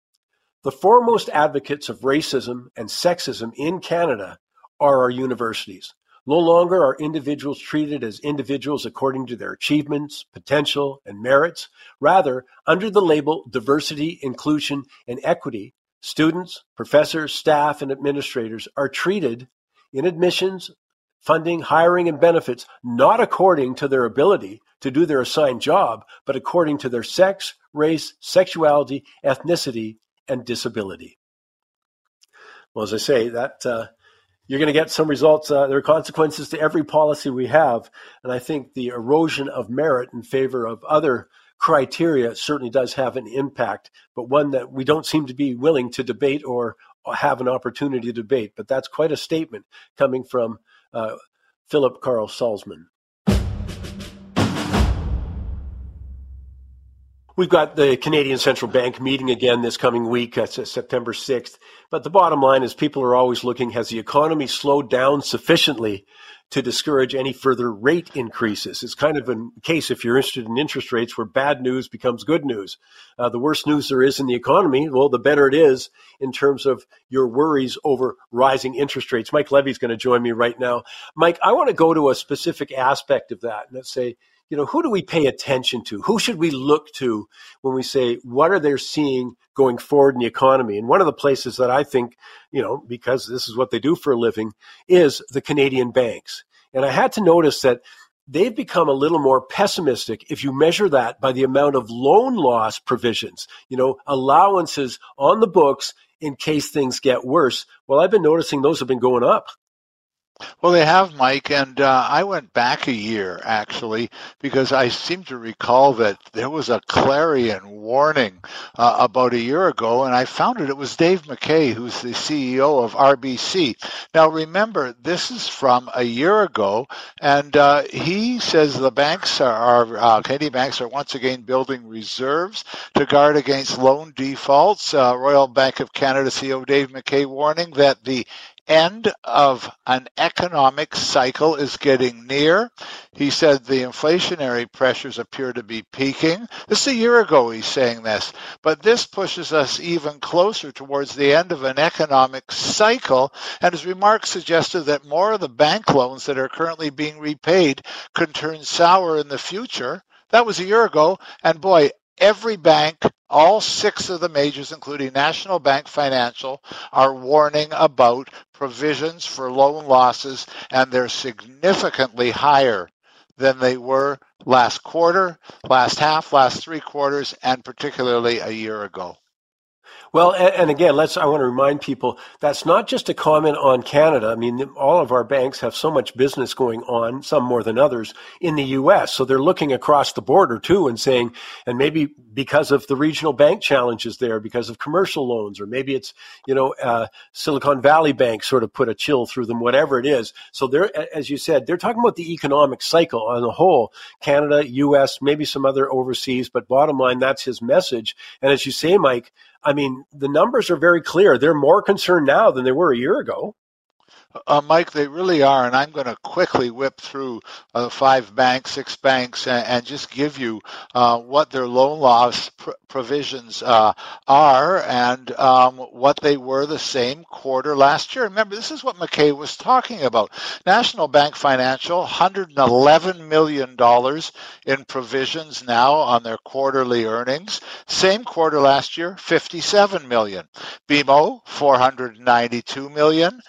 The foremost advocates of racism and sexism in Canada are our universities. No longer are individuals treated as individuals according to their achievements, potential, and merits. Rather, under the label diversity, inclusion, and equity, students, professors, staff, and administrators are treated in admissions, funding, hiring, and benefits not according to their ability to do their assigned job, but according to their sex, race, sexuality, ethnicity, and disability. Well, as I say, that uh, you're going to get some results. Uh, there are consequences to every policy we have. And I think the erosion of merit in favor of other criteria certainly does have an impact, but one that we don't seem to be willing to debate or have an opportunity to debate. But that's quite a statement coming from uh, Philip Carl Salzman. We've got the Canadian Central Bank meeting again this coming week. That's September 6th. But the bottom line is people are always looking, has the economy slowed down sufficiently to discourage any further rate increases? It's kind of a case, if you're interested in interest rates, where bad news becomes good news. Uh, the worse news there is in the economy, well, the better it is in terms of your worries over rising interest rates. Mike Levy is going to join me right now. Mike, I want to go to a specific aspect of that. Let's say, you know, who do we pay attention to? Who should we look to when we say, what are they seeing going forward in the economy? And one of the places that I think, you know, because this is what they do for a living, is the Canadian banks. And I had to notice that they've become a little more pessimistic if you measure that by the amount of loan loss provisions, you know, allowances on the books in case things get worse. Well, I've been noticing those have been going up.
Well, they have, Mike, and uh, I went back a year actually because I seem to recall that there was a clarion warning uh, about a year ago, and I found it. It was Dave McKay, who's the CEO of RBC. Now, remember, this is from a year ago, and uh, he says the banks are, are uh, Canadian banks are once again building reserves to guard against loan defaults. Uh, Royal Bank of Canada CEO Dave McKay warning that the end of an economic cycle is getting near. He said the inflationary pressures appear to be peaking. This is a year ago he's saying this, but this pushes us even closer towards the end of an economic cycle. And his remarks suggested that more of the bank loans that are currently being repaid could turn sour in the future. That was a year ago. And boy, every bank, all six of the majors, including National Bank Financial, are warning about provisions for loan losses, and they're significantly higher than they were last quarter, last half, last three quarters, and particularly a year ago.
Well, and, and, again, let's. I want to remind people that's not just a comment on Canada. I mean, all of our banks have so much business going on, some more than others, in the U.S. So they're looking across the border too and saying, and maybe because of the regional bank challenges there, because of commercial loans, or maybe it's you know uh, Silicon Valley Bank sort of put a chill through them, whatever it is. So they're, as you said, they're talking about the economic cycle on the whole, Canada, U.S., maybe some other overseas, but bottom line, that's his message. And as you say, Mike. I mean, the numbers are very clear. They're more concerned now than they were a year ago.
Uh, Mike, they really are, and I'm going to quickly whip through uh, five banks, six banks, and, and just give you uh, what their loan loss pr- provisions uh, are and um, what they were the same quarter last year. Remember, this is what McKay was talking about. National Bank Financial, $111 million in provisions now on their quarterly earnings. Same quarter last year, 57 million. BMO, $492 million.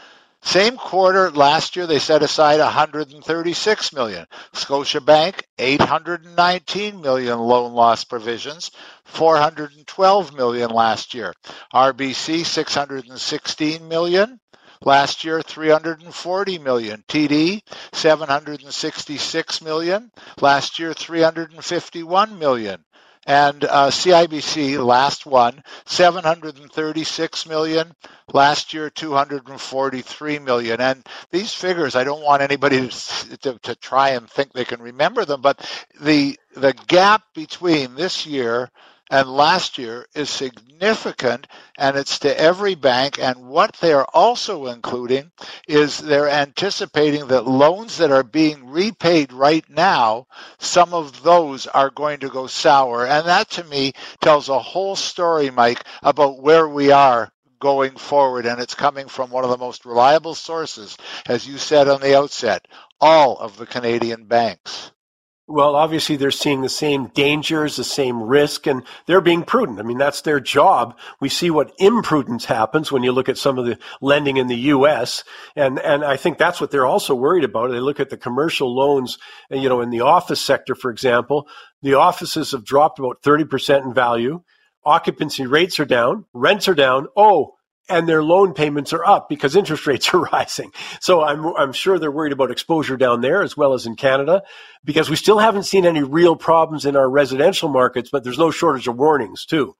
Same quarter last year, they set aside 136 million. Scotiabank, 819 million loan loss provisions, 412 million last year. RBC, 616 million. Last year, 340 million. TD, 766 million. Last year, 351 million. And uh, CIBC, last one, 736 million. Last year, 243 million. And these figures, I don't want anybody to, to, to try and think they can remember them, but the the gap between this year and last year is significant and it's to every bank. And what they're also including is they're anticipating that loans that are being repaid right now some of those are going to go sour. And that to me tells a whole story mike about where we are going forward. And it's coming from one of the most reliable sources as you said on the outset all of the canadian banks
well, obviously they're seeing the same dangers, the same risk, and they're being prudent. I mean, that's their job. We see what imprudence happens when you look at some of the lending in the U.S. And, and I think that's what they're also worried about. They look at the commercial loans, you know, in the office sector, for example, the offices have dropped about 30% in value. Occupancy rates are down, rents are down. Oh, and their loan payments are up because interest rates are rising. So I'm, I'm sure they're worried about exposure down there as well as in Canada because we still haven't seen any real problems in our residential markets, but there's no shortage of warnings too.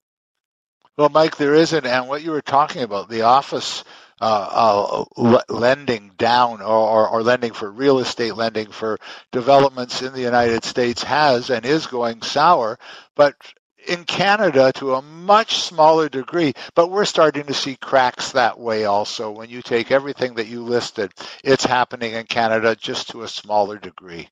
Well, Mike, there isn't. And what you were talking about, the office uh, uh, lending down or, or, or, lending for real estate lending for developments in the United States has and is going sour. But in Canada to a much smaller degree, but we're starting to see cracks that way also. When you take everything that you listed, it's happening in Canada just to a smaller degree.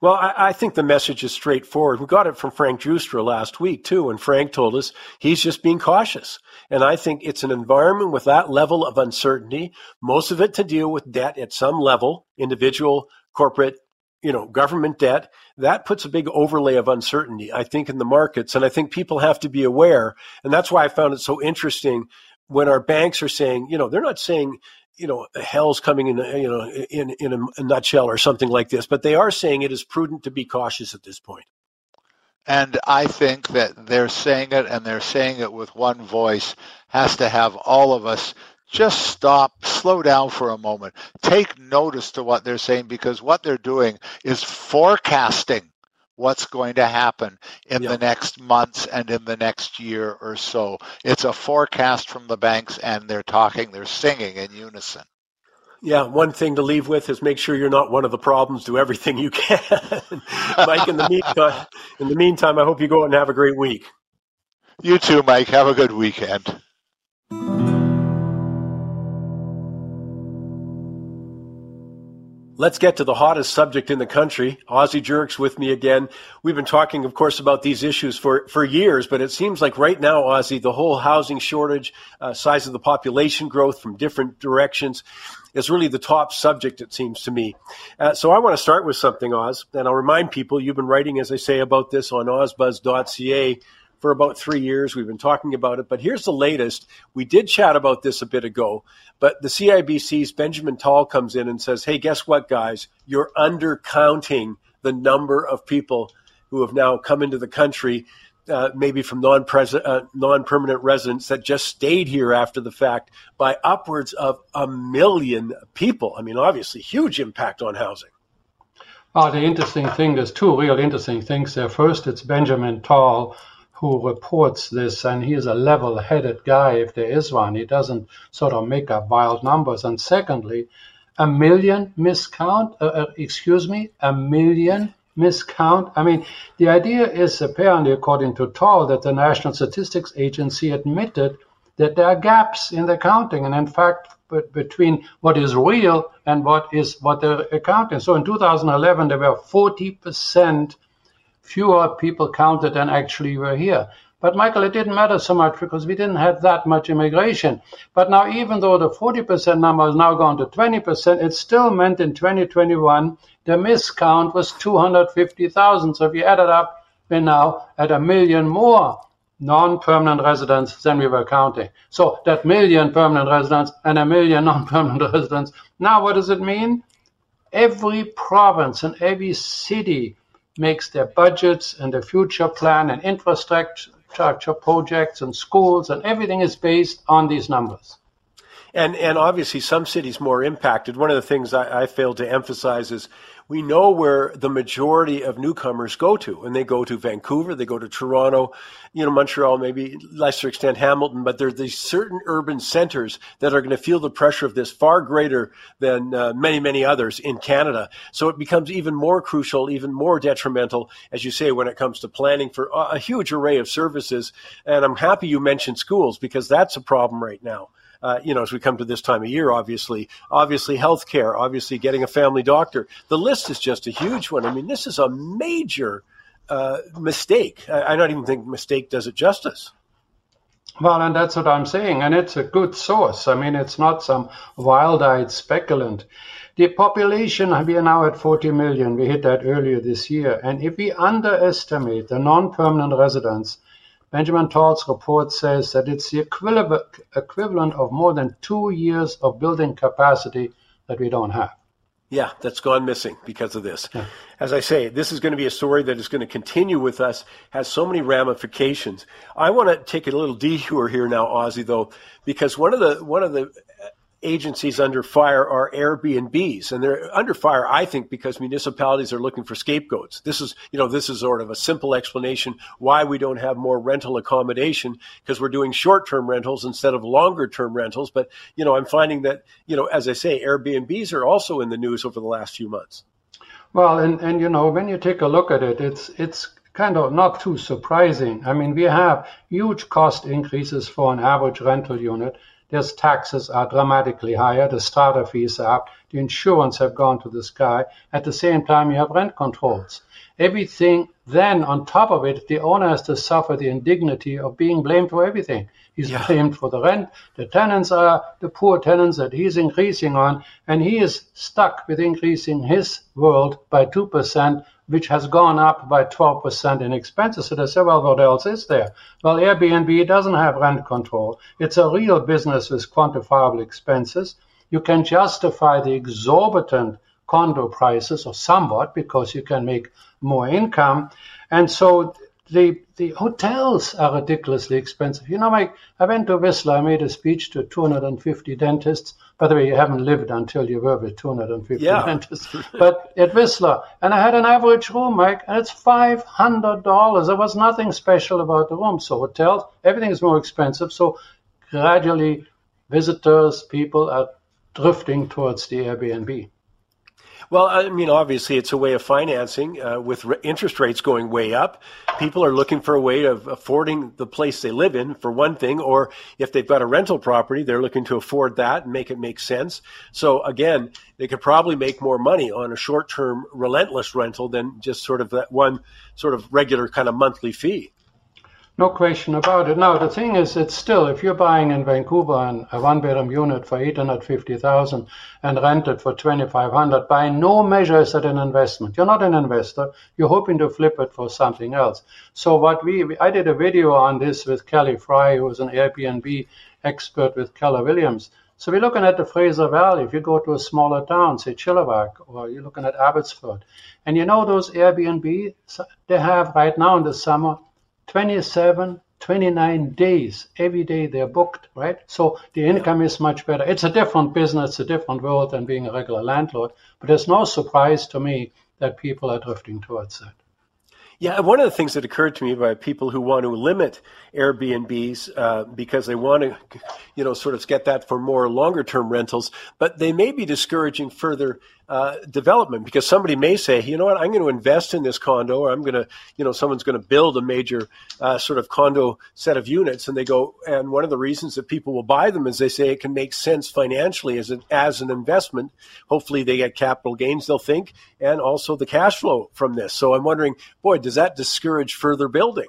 Well, I, I, think the message is straightforward. We got it from Frank Giustra last week too, and Frank told us he's just being cautious. And I think it's an environment with that level of uncertainty, most of it to deal with debt at some level, individual, corporate, you know, government debt, that puts a big overlay of uncertainty, I think, in the markets. And I think people have to be aware. And that's why I found it so interesting when our banks are saying, you know, they're not saying, you know, hell's coming in, you know, in, in a, nutshell or something like this, but they are saying it is prudent to be cautious at this point.
And I think that they're saying it and they're saying it with one voice has to have all of us just stop, slow down for a moment, take notice to what they're saying because what they're doing is forecasting what's going to happen in the next months and in the next year or so. It's a forecast from the banks and they're talking, they're singing in unison.
Yeah, one thing to leave with is make sure you're not one of the problems. Do everything you can. Mike, in the meantime, in the meantime, I hope you go out and have a great week.
You too, Mike. Have a good weekend.
Let's get to the hottest subject in the country. Ozzie Jurock with me again. We've been talking, of course, about these issues for, for years, but it seems like right now, Ozzie, the whole housing shortage, uh, size of the population growth from different directions is really the top subject, it seems to me. Uh, so I want to start with something, Oz, and I'll remind people you've been writing, as I say, about this on ozbuzz.ca for about three years. We've been talking about it, but here's the latest. We did chat about this a bit ago, but the CIBC's Benjamin Tal comes in and says, hey, guess what, guys? You're undercounting the number of people who have now come into the country. Uh, maybe from non uh, non-permanent residents that just stayed here after the fact by upwards of a million people. I mean, obviously, huge impact on housing.
Oh, the interesting thing, there's two real interesting things there. First, it's Benjamin Tal, who reports this, and he's a level-headed guy, if there is one. He doesn't sort of make up wild numbers. And secondly, a million miscount, uh, uh, excuse me, a million miscount. I mean, the idea is apparently, according to Tal, that the National Statistics Agency admitted that there are gaps in the counting, and in fact, between what is real and what is what they're accounting. So in 2011, there were 40 percent fewer people counted than actually were here. But Michael, it didn't matter so much because we didn't have that much immigration. But now, even though the 40% number has now gone to 20%, it still meant in 2021 the miscount was 250,000. So if you add it up, we're now at a million more non-permanent residents than we were counting. So that million permanent residents and a million non-permanent residents. Now, what does it mean? Every province and every city makes their budgets and their future plan and infrastructure projects and schools and everything is based on these numbers.
And and obviously some cities more impacted. One of the things I, I failed to emphasize is we know where the majority of newcomers go to, and they go to Vancouver, they go to Toronto, you know, Montreal, maybe lesser extent Hamilton, but there's these certain urban centers that are going to feel the pressure of this far greater than uh, many, many others in Canada. So it becomes even more crucial, even more detrimental, as you say, when it comes to planning for a huge array of services. And I'm happy you mentioned schools because that's a problem right now uh, you know, as we come to this time of year, obviously, obviously healthcare, obviously getting a family doctor. The list is just a huge one. I mean, this is a major uh, mistake. I, I don't even think mistake does it justice.
Well, and that's what I'm saying, and it's a good source. I mean, it's not some wild-eyed speculant. The population, we are now at 40 million. We hit that earlier this year. And if we underestimate the non-permanent residents, Benjamin Todd's report says that it's the equivalent of more than two years of building capacity that we don't have.
Yeah, that's gone missing because of this. Yeah. As I say, this is going to be a story that is going to continue with us, has so many ramifications. I want to take a little detour here now, Ozzie, though, because one of the one of the agencies under fire are Airbnbs, and they're under fire, I think, because municipalities are looking for scapegoats. This is, you know, this is sort of a simple explanation why we don't have more rental accommodation because we're doing short-term rentals instead of longer-term rentals. But you know, I'm finding that, you know, as I say, Airbnbs are also in the news over the last few months.
Well, and and you know, when you take a look at it, it's it's kind of not too surprising. I mean, we have huge cost increases for an average rental unit Yes, taxes are dramatically higher. The starter fees are up. The insurance have gone to the sky. At the same time, you have rent controls. Everything, then on top of it, the owner has to suffer the indignity of being blamed for everything. He's yeah. blamed for the rent. The tenants are the poor tenants that he's increasing on, and he is stuck with increasing his world by 2% which has gone up by 12% in expenses. So they say, well, what else is there? Well, Airbnb doesn't have rent control. It's a real business with quantifiable expenses. You can justify the exorbitant condo prices or somewhat because you can make more income. And so the the hotels are ridiculously expensive. You know, Mike, I went to Whistler. I made a speech to 250 dentists. By the way, you haven't lived until you were with 250 yeah. dentists. but at Whistler, and I had an average room, Mike, and it's $500. There was nothing special about the room. So hotels, everything is more expensive. So gradually, visitors, people are drifting towards the Airbnb.
Well, I mean, obviously, it's a way of financing uh, with re- interest rates going way up. People are looking for a way of affording the place they live in, for one thing, or if they've got a rental property, they're looking to afford that and make it make sense. So, again, they could probably make more money on a short term, relentless rental than just sort of that one sort of regular kind of monthly fee.
No question about it. Now the thing is, it's still if you're buying in Vancouver a one-bedroom unit for eight hundred fifty thousand and rent it for twenty-five hundred, by no measure is it an investment. You're not an investor. You're hoping to flip it for something else. So what we, I did a video on this with Kelly Fry, who is an Airbnb expert with Keller Williams. So we're looking at the Fraser Valley. If you go to a smaller town, say Chilliwack, or you're looking at Abbotsford, and you know those Airbnb, they have right now in the summer 27, 29 days. Every day they're booked, right? So the income is much better. It's a different business, a different world than being a regular landlord. But it's no surprise to me that people are drifting towards that.
Yeah, one of the things that occurred to me by people who want to limit Airbnbs uh, because they want to, you know, sort of get that for more longer term rentals, but they may be discouraging further uh, development because somebody may say, you know what, I'm going to invest in this condo, or I'm going to, you know, someone's going to build a major uh, sort of condo set of units, and they go, and one of the reasons that people will buy them is they say it can make sense financially as an as an investment. Hopefully, they get capital gains, they'll think, and also the cash flow from this. So I'm wondering, boy, does that discourage further building?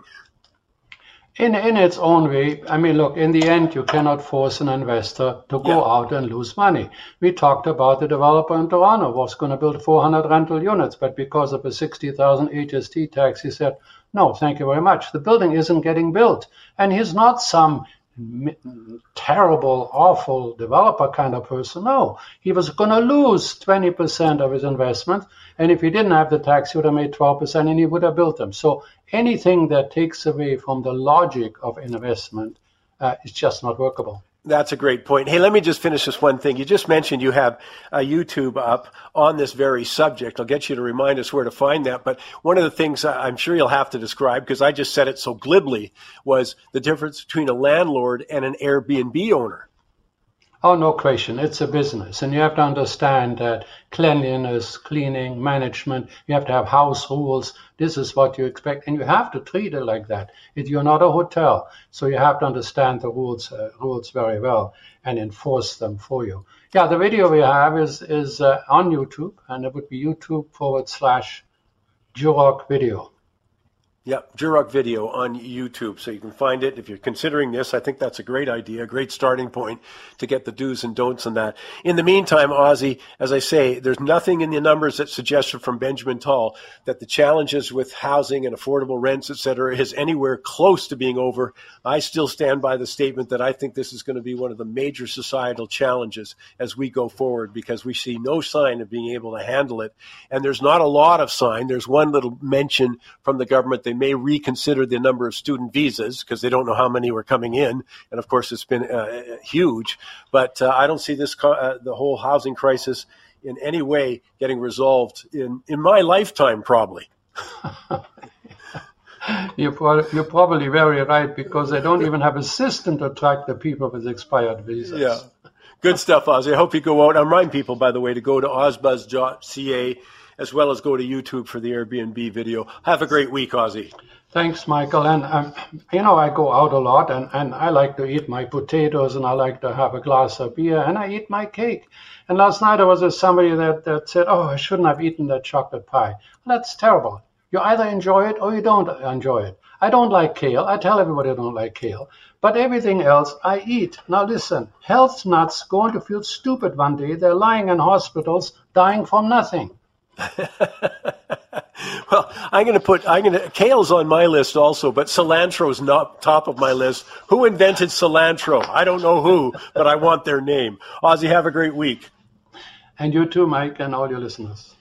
In in its own way, I mean, look, in the end, you cannot force an investor to go yeah. out and lose money. We talked about the developer in Toronto was going to build 400 rental units, but because of a 60,000 HST tax, he said, no, thank you very much. The building isn't getting built. And he's not some terrible, awful developer kind of person. No, he was going to lose 20% of his investment. And if he didn't have the tax, he would have made 12% and he would have built them. So anything that takes away from the logic of investment uh, is just not workable.
That's a great point. Hey, let me just finish this one thing. You just mentioned you have a YouTube up on this very subject. I'll get you to remind us where to find that. But one of the things I'm sure you'll have to describe, because I just said it so glibly, was the difference between a landlord and an Airbnb owner.
Oh, no question. It's a business. And you have to understand that cleanliness, cleaning, management, you have to have house rules. This is what you expect. And you have to treat it like that. If you're not a hotel, so you have to understand the rules, uh, rules very well and enforce them for you. Yeah, the video we have is, is uh, on YouTube, and it would be YouTube forward slash Jurock video.
Yep, Jurock video on YouTube, so you can find it. If you're considering this, I think that's a great idea, a great starting point to get the do's and don'ts on that. In the meantime, Ozzie, as I say, there's nothing in the numbers that suggested from Benjamin Tal that the challenges with housing and affordable rents, et cetera, is anywhere close to being over. I still stand by the statement that I think this is going to be one of the major societal challenges as we go forward because we see no sign of being able to handle it. And there's not a lot of sign. There's one little mention from the government they may reconsider the number of student visas because they don't know how many were coming in, and of course it's been uh, huge. But uh, I don't see this co- uh, the whole housing crisis in any way getting resolved in in my lifetime, probably.
you're, pro- you're probably very right because they don't even have a system to track the people with expired visas.
Yeah. Good stuff, Ozzie. I hope you go out. I remind people, by the way, to go to ozbuzz.ca as well as go to YouTube for the Airbnb video. Have a great week, Ozzie.
Thanks, Michael. And, um, you know, I go out a lot and, and I like to eat my potatoes and I like to have a glass of beer and I eat my cake. And last night I was with somebody that, that said, Oh, I shouldn't have eaten that chocolate pie. That's terrible. You either enjoy it or you don't enjoy it. I don't like kale. I tell everybody I don't like kale. But everything else I eat. Now listen, health nuts going to feel stupid one day. They're lying in hospitals dying from nothing.
well, I'm going to put I'm going to kale's on my list also, but cilantro's not top of my list. Who invented cilantro? I don't know who, but I want their name. Ozzie, have a great week.
And you too, Mike, and all your listeners.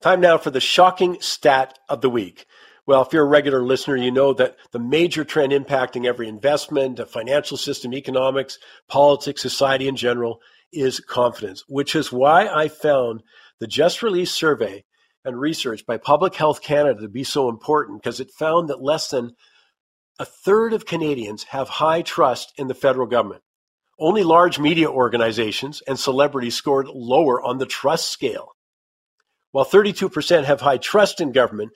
Time now for the shocking stat of the week. Well, if you're a regular listener, you know that the major trend impacting every investment, the financial system, economics, politics, society in general is confidence, which is why I found the just released survey and research by Public Health Canada to be so important because it found that less than a third of Canadians have high trust in the federal government. Only large media organizations and celebrities scored lower on the trust scale. While 32% have high trust in government,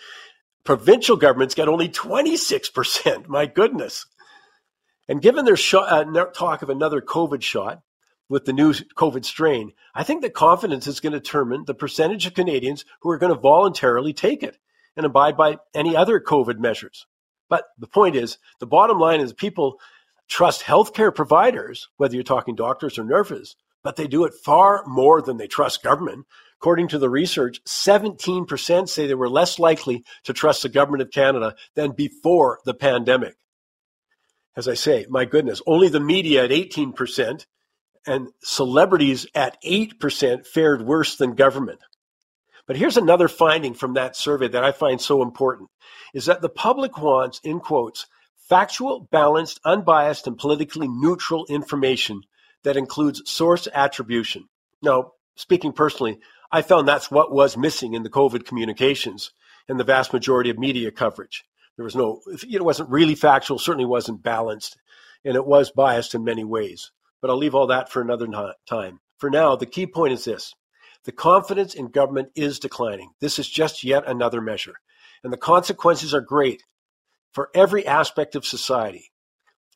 provincial governments get only 26%. My goodness. And given their uh, talk of another COVID shot, with the new COVID strain, I think that confidence is going to determine the percentage of Canadians who are going to voluntarily take it and abide by any other COVID measures. But the point is, the bottom line is people trust healthcare providers, whether you're talking doctors or nurses, but they do it far more than they trust government. According to the research, 17% say they were less likely to trust the government of Canada than before the pandemic. As I say, my goodness, only the media at 18% and celebrities at 8% fared worse than government. But here's another finding from that survey that I find so important is that the public wants, in quotes, factual, balanced, unbiased, and politically neutral information that includes source attribution. Now, speaking personally, I found that's what was missing in the COVID communications and the vast majority of media coverage. There was no, it wasn't really factual, certainly wasn't balanced, and it was biased in many ways but I'll leave all that for another time. For now, the key point is this the confidence in government is declining. This is just yet another measure. And the consequences are great for every aspect of society,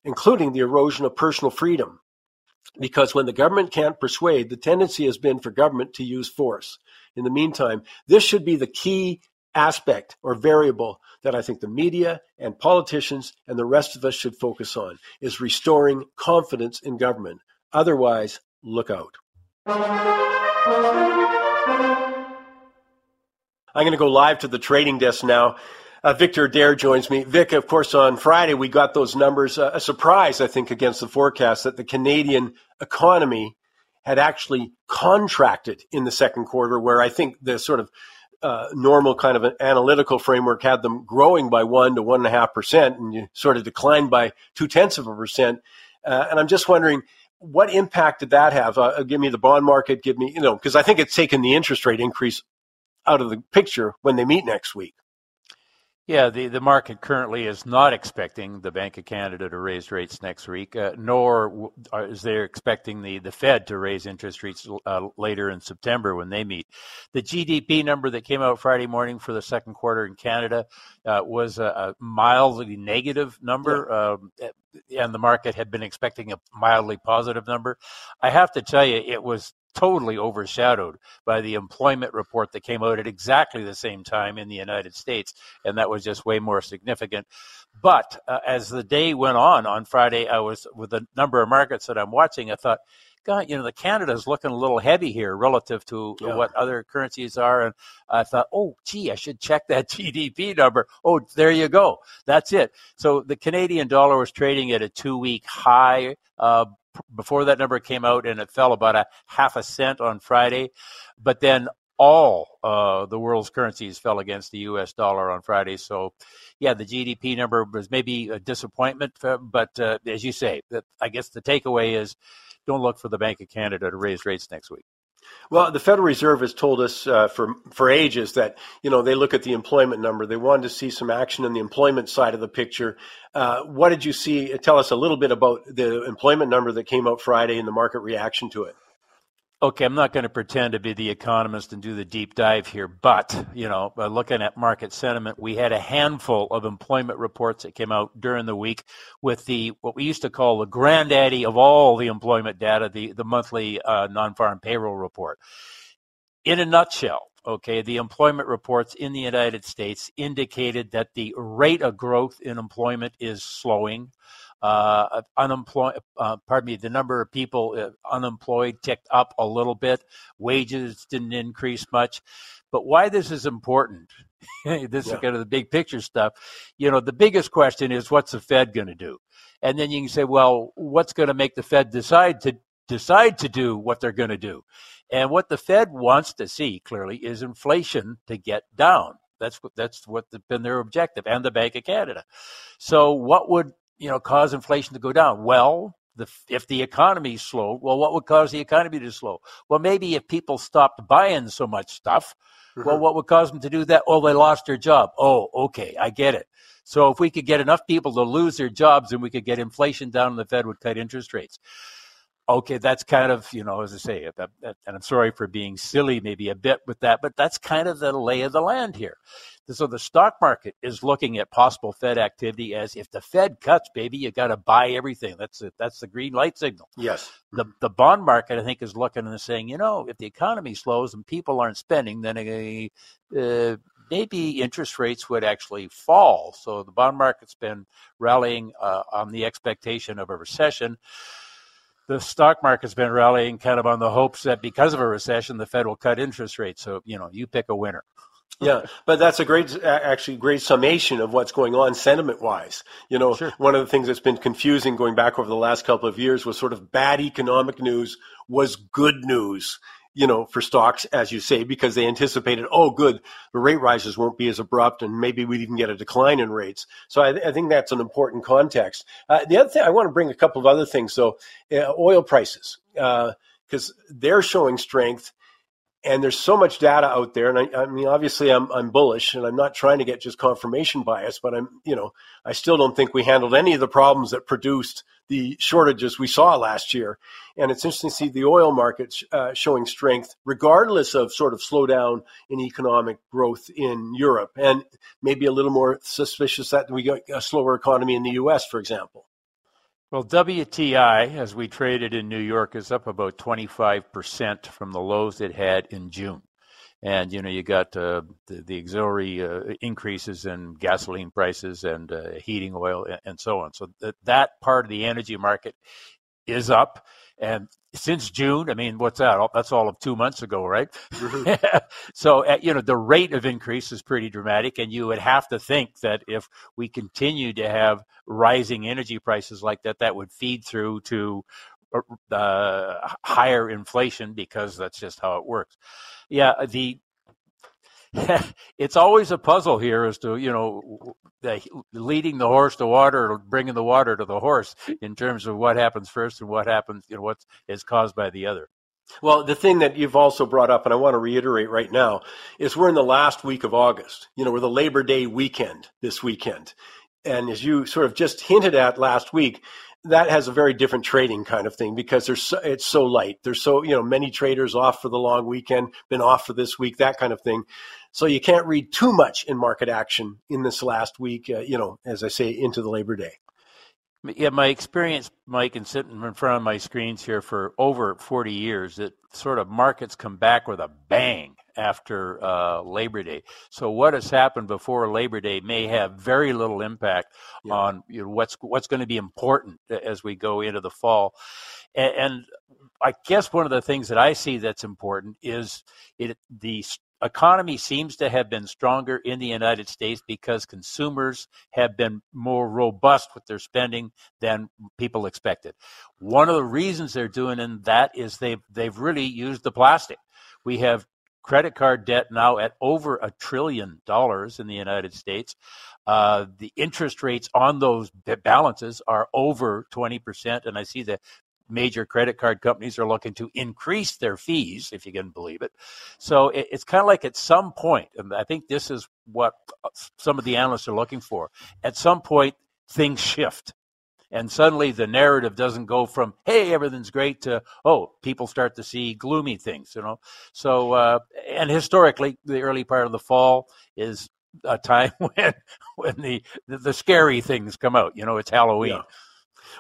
including the erosion of personal freedom. Because when the government can't persuade, the tendency has been for government to use force. In the meantime, this should be the key aspect or variable that I think the media and politicians and the rest of us should focus on is restoring confidence in government. Otherwise, look out. I'm going to go live to the trading desk now. Uh, Victor Adair joins me. Vic, of course, on Friday we got those numbers. Uh, a surprise, I think, against the forecast that the Canadian economy had actually contracted in the second quarter, where I think the sort of uh, normal kind of an analytical framework had them growing by one to one and a half percent, and you sort of declined by two tenths of a percent. Uh, and I'm just wondering, what impact did that have? Uh, give me the bond market. Give me, you know, because I think it's taken the interest rate increase out of the picture when they meet next week.
Yeah, the, the market currently is not expecting the Bank of Canada to raise rates next week, uh, nor is they expecting the, the Fed to raise interest rates uh, later in September when they meet. The GDP number that came out Friday morning for the second quarter in Canada uh, was a, a, mildly negative number, yeah. um, and the market had been expecting a mildly positive number. I have to tell you, it was totally overshadowed by the employment report that came out at exactly the same time in the United States, and that was just way more significant. But uh, as the day went on on Friday, I was with a number of markets that I'm watching. I thought, God, you know, the Canada's looking a little heavy here relative to yeah. what other currencies are, and I thought, oh, gee, I should check that GDP number. Oh, there you go. That's it. So the Canadian dollar was trading at a two-week high. Uh, before that number came out, and it fell about a half a cent on Friday. But then all uh, the world's currencies fell against the U.S. dollar on Friday. So, yeah, the GDP number was maybe a disappointment, uh, but uh, as you say, I guess the takeaway is don't look for the Bank of Canada to raise rates next week.
Well, the Federal Reserve has told us uh, for for ages that you know they look at the employment number. They wanted to see some action in the employment side of the picture. Uh, what did you see? Tell us a little bit about the employment number that came out Friday and the market reaction to it
okay, I'm not going to pretend to be the economist and do the deep dive here, but you know, looking at market sentiment, we had a handful of employment reports that came out during the week with the what we used to call the granddaddy of all the employment data, the the monthly uh, non-farm payroll report. In a nutshell, okay, the employment reports in the United States indicated that the rate of growth in employment is slowing. Uh, unemployed, uh, pardon me, the number of people uh, unemployed ticked up a little bit. Wages didn't increase much. But why this is important, this yeah. is kind of the big picture stuff. You know, the biggest question is what's the Fed going to do? And then you can say, well, what's going to make the Fed decide to decide to do what they're going to do? And what the Fed wants to see clearly is inflation to get down. That's what that's what been their objective, and the Bank of Canada. So, what would you know, cause inflation to go down? Well, the, if the economy slowed, well, what would cause the economy to slow? Well, maybe if people stopped buying so much stuff, mm-hmm. well, what would cause them to do that? Oh, they lost their job. Oh, okay, I get it. So if we could get enough people to lose their jobs, then we could get inflation down, and the Fed would cut interest rates okay, that's kind of, you know, as I say, and I'm sorry for being silly maybe a bit with that, but that's kind of the lay of the land here. So the stock market is looking at possible Fed activity as if the Fed cuts, baby, you got to buy everything. That's it. That's the green light signal.
Yes.
The the bond market, I think, is looking and saying, you know, if the economy slows and people aren't spending, then uh, maybe interest rates would actually fall. So the bond market's been rallying uh, on the expectation of a recession the stock market's been rallying kind of on the hopes that because of a recession, the Fed will cut interest rates. So, you know, you pick a winner.
yeah, but that's a great, actually, great summation of what's going on sentiment wise. You know, sure. one of the things that's been confusing going back over the last couple of years was sort of bad economic news was good news you know, for stocks, as you say, because they anticipated, oh, good, the rate rises won't be as abrupt, and maybe we'd even get a decline in rates. So I, I think that's an important context. Uh, the other thing, I want to bring a couple of other things. So, uh, oil prices, because uh, they're showing strength and there's so much data out there and I, I, mean obviously I'm, I'm bullish and i'm not trying to get just confirmation bias but i'm you know i still don't think we handled any of the problems that produced the shortages we saw last year. And it's interesting to see the oil market uh, showing strength regardless of sort of slowdown in economic growth in europe and maybe a little more suspicious that we got a slower economy in the us for example
well, WTI, as we traded in New York, is up about 25% from the lows it had in June. and you know you got uh, the, the, auxiliary uh, increases in gasoline prices and uh, heating oil and, and, so on. So th- that part of the energy market is up, and since June, I mean, what's that? That's all of two months ago, right? Mm-hmm. so uh, you know the rate of increase is pretty dramatic, and you would have to think that if we continue to have rising energy prices like that, that would feed through to uh, higher inflation because that's just how it works. Yeah, the it's always a puzzle here as to you know the, leading the horse to water or bringing the water to the horse in terms of what happens first and what happens you know what is caused by the other.
Well, the thing that you've also brought up, and I want to reiterate right now, is we're in the last week of August. You know, we're the Labor Day weekend this weekend. And as you sort of just hinted at last week, that has a very different trading kind of thing because there's so, it's so light. There's so you know many traders off for the long weekend, been off for this week, that kind of thing. So you can't read too much in market action in this last week. Uh, you know, as I say, into the Labor Day.
Yeah, my experience, Mike, and sitting in front of my screens here for over 40 years, that sort of markets come back with a bang after uh, Labor Day. So what has happened before Labor Day may have very little impact yeah. on you know, what's what's going to be important as we go into the fall. And, and, I guess one of the things that I see that's important is it, the economy seems to have been stronger in the United States because consumers have been more robust with their spending than people expected. One of the reasons they're doing in that is they've they've really used the plastic. We have credit card debt now at over a trillion dollars in the United States. Uh, the interest rates on those balances are over 20%. And I see the major credit card companies are looking to increase their fees, if you can believe it. So it, it's kind of like at some point, and I think this is what some of the analysts are looking for, at some point, things shift and suddenly the narrative doesn't go from hey everything's great to oh people start to see gloomy things you know so uh, and historically the early part of the fall is a time when when the the scary things come out you know it's halloween yeah.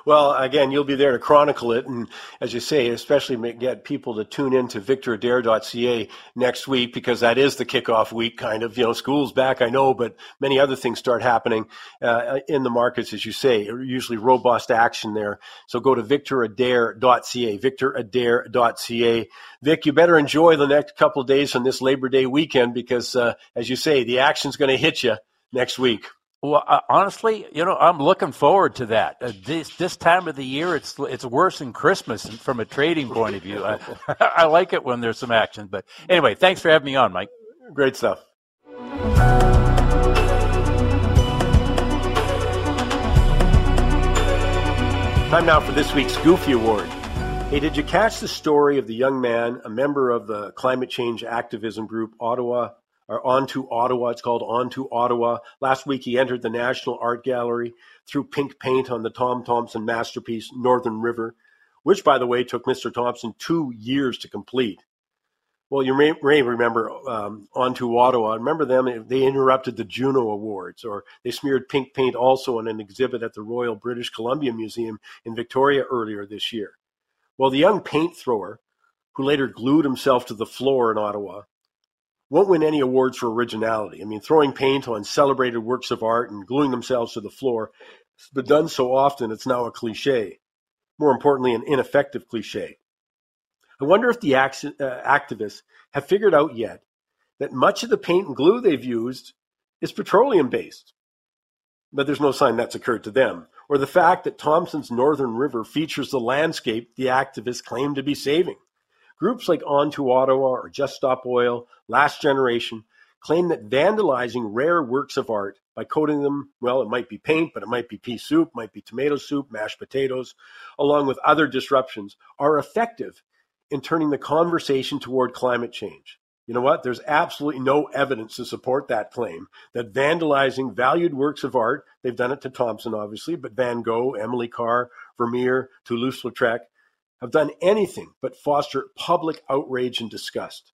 Well, again, you'll be there to chronicle it, and as you say, especially get people to tune in to victoradair.ca next week because that is the kickoff week, kind of. You know, school's back, I know, but many other things start happening uh, in the markets, as you say. Usually robust action there. So go to victoradair.ca, victoradair.ca. Vic, you better enjoy the next couple days on this Labor Day weekend because, uh, as you say, the action's going to hit you next week.
Well, uh, honestly, you know, I'm looking forward to that. Uh, this this time of the year, it's it's worse than Christmas from a trading point of view. I, I like it when there's some action. But anyway, thanks for having me on, Mike.
Great stuff. Time now for this week's Goofy Award. Hey, did you catch the story of the young man, a member of the climate change activism group Ottawa or On to Ottawa. It's called On to Ottawa. Last week he entered the National Art Gallery, through pink paint on the Tom Thomson masterpiece, Northern River, which, by the way, took Mr. Thomson two years to complete. Well, you may, may remember um, On to Ottawa. Remember them? They interrupted the Juno Awards, or they smeared pink paint also on an exhibit at the Royal British Columbia Museum in Victoria earlier this year. Well, the young paint thrower, who later glued himself to the floor in Ottawa, won't win any awards for originality. I mean, throwing paint on celebrated works of art and gluing themselves to the floor has been done so often it's now a cliche. More importantly, an ineffective cliche. I wonder if the uh, activists have figured out yet that much of the paint and glue they've used is petroleum based. But there's no sign that's occurred to them. Or the fact that Thomson's Northern River features the landscape the activists claim to be saving. Groups like On to Ottawa or Just Stop Oil, Last Generation, claim that vandalizing rare works of art by coating them, well, it might be paint, but it might be pea soup, might be tomato soup, mashed potatoes, along with other disruptions, are effective in turning the conversation toward climate change. You know what? There's absolutely no evidence to support that claim that vandalizing valued works of art, they've done it to Thomson, obviously, but Van Gogh, Emily Carr, Vermeer, Toulouse Lautrec, have done anything but foster public outrage and disgust.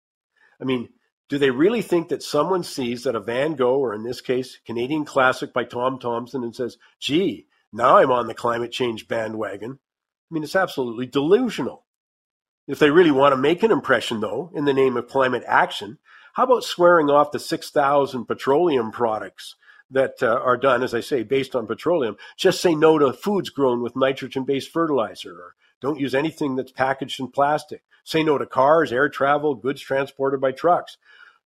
I mean, do they really think that someone sees that a Van Gogh, or in this case, Canadian classic by Tom Thomson, and says, gee, now I'm on the climate change bandwagon? I mean, it's absolutely delusional. If they really want to make an impression, though, in the name of climate action, How about swearing off the 6,000 petroleum products that uh, are done, as I say, based on petroleum? Just say no to foods grown with nitrogen based fertilizer, or don't use anything that's packaged in plastic. Say no to cars, air travel, goods transported by trucks.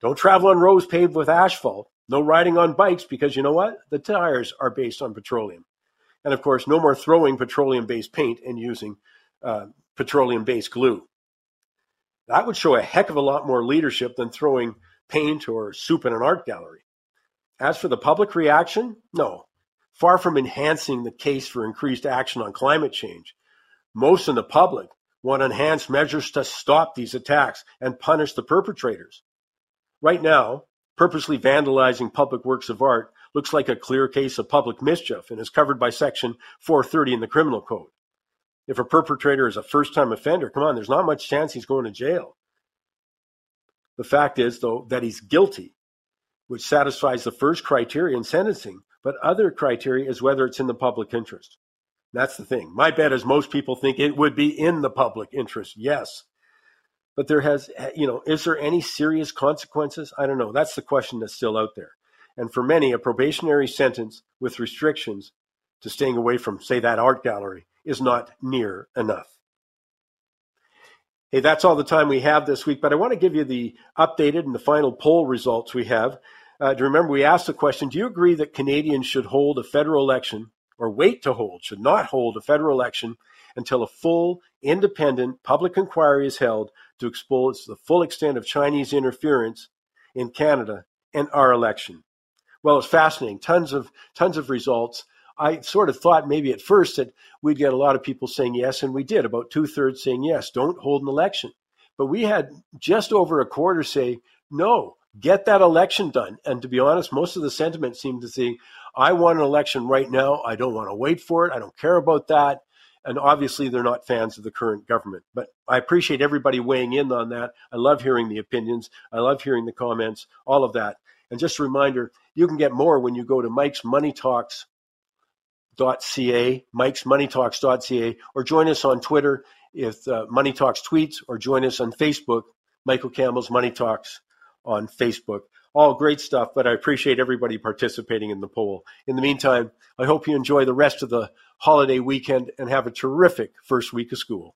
Don't travel on roads paved with asphalt. No riding on bikes because you know what? The tires are based on petroleum. And of course, no more throwing petroleum based paint and using uh, petroleum based glue. That would show a heck of a lot more leadership than throwing paint or soup in an art gallery. As for the public reaction, no. Far from enhancing the case for increased action on climate change, most in the public want enhanced measures to stop these attacks and punish the perpetrators. Right now, purposely vandalizing public works of art looks like a clear case of public mischief and is covered by Section 430 in the Criminal Code. If a perpetrator is a first time offender, come on, there's not much chance he's going to jail. The fact is, though, that he's guilty, which satisfies the first criteria in sentencing, but other criteria is whether it's in the public interest. That's the thing. My bet is most people think it would be in the public interest. Yes. But there has, you know, is there any serious consequences? I don't know. That's the question that's still out there. And for many, a probationary sentence with restrictions to staying away from, say, that art gallery is not near enough. Hey, that's all the time we have this week, but I want to give you the updated and the final poll results we have. Uh, remember, we asked the question Do you agree that Canadians should hold a federal election or wait to hold, should not hold a federal election until a full, independent public inquiry is held to expose the full extent of Chinese interference in Canada and our election. Well, it's fascinating. Tons of tons of results. I sort of thought maybe at first that we'd get a lot of people saying yes, and we did. About two thirds saying yes, don't hold an election. But we had just over a quarter say no, get that election done. And to be honest, most of the sentiment seemed to say, I want an election right now. I don't want to wait for it. I don't care about that. And obviously, they're not fans of the current government. But I appreciate everybody weighing in on that. I love hearing the opinions. I love hearing the comments, all of that. And just a reminder, you can get more when you go to Mike's Money Talks ca, Mike's Money Talks.ca, or join us on Twitter if uh, Money Talks tweets, or join us on Facebook, Michael Campbell's Money Talks on Facebook. All great stuff, but I appreciate everybody participating in the poll. In the meantime, I hope you enjoy the rest of the holiday weekend and have a terrific first week of school.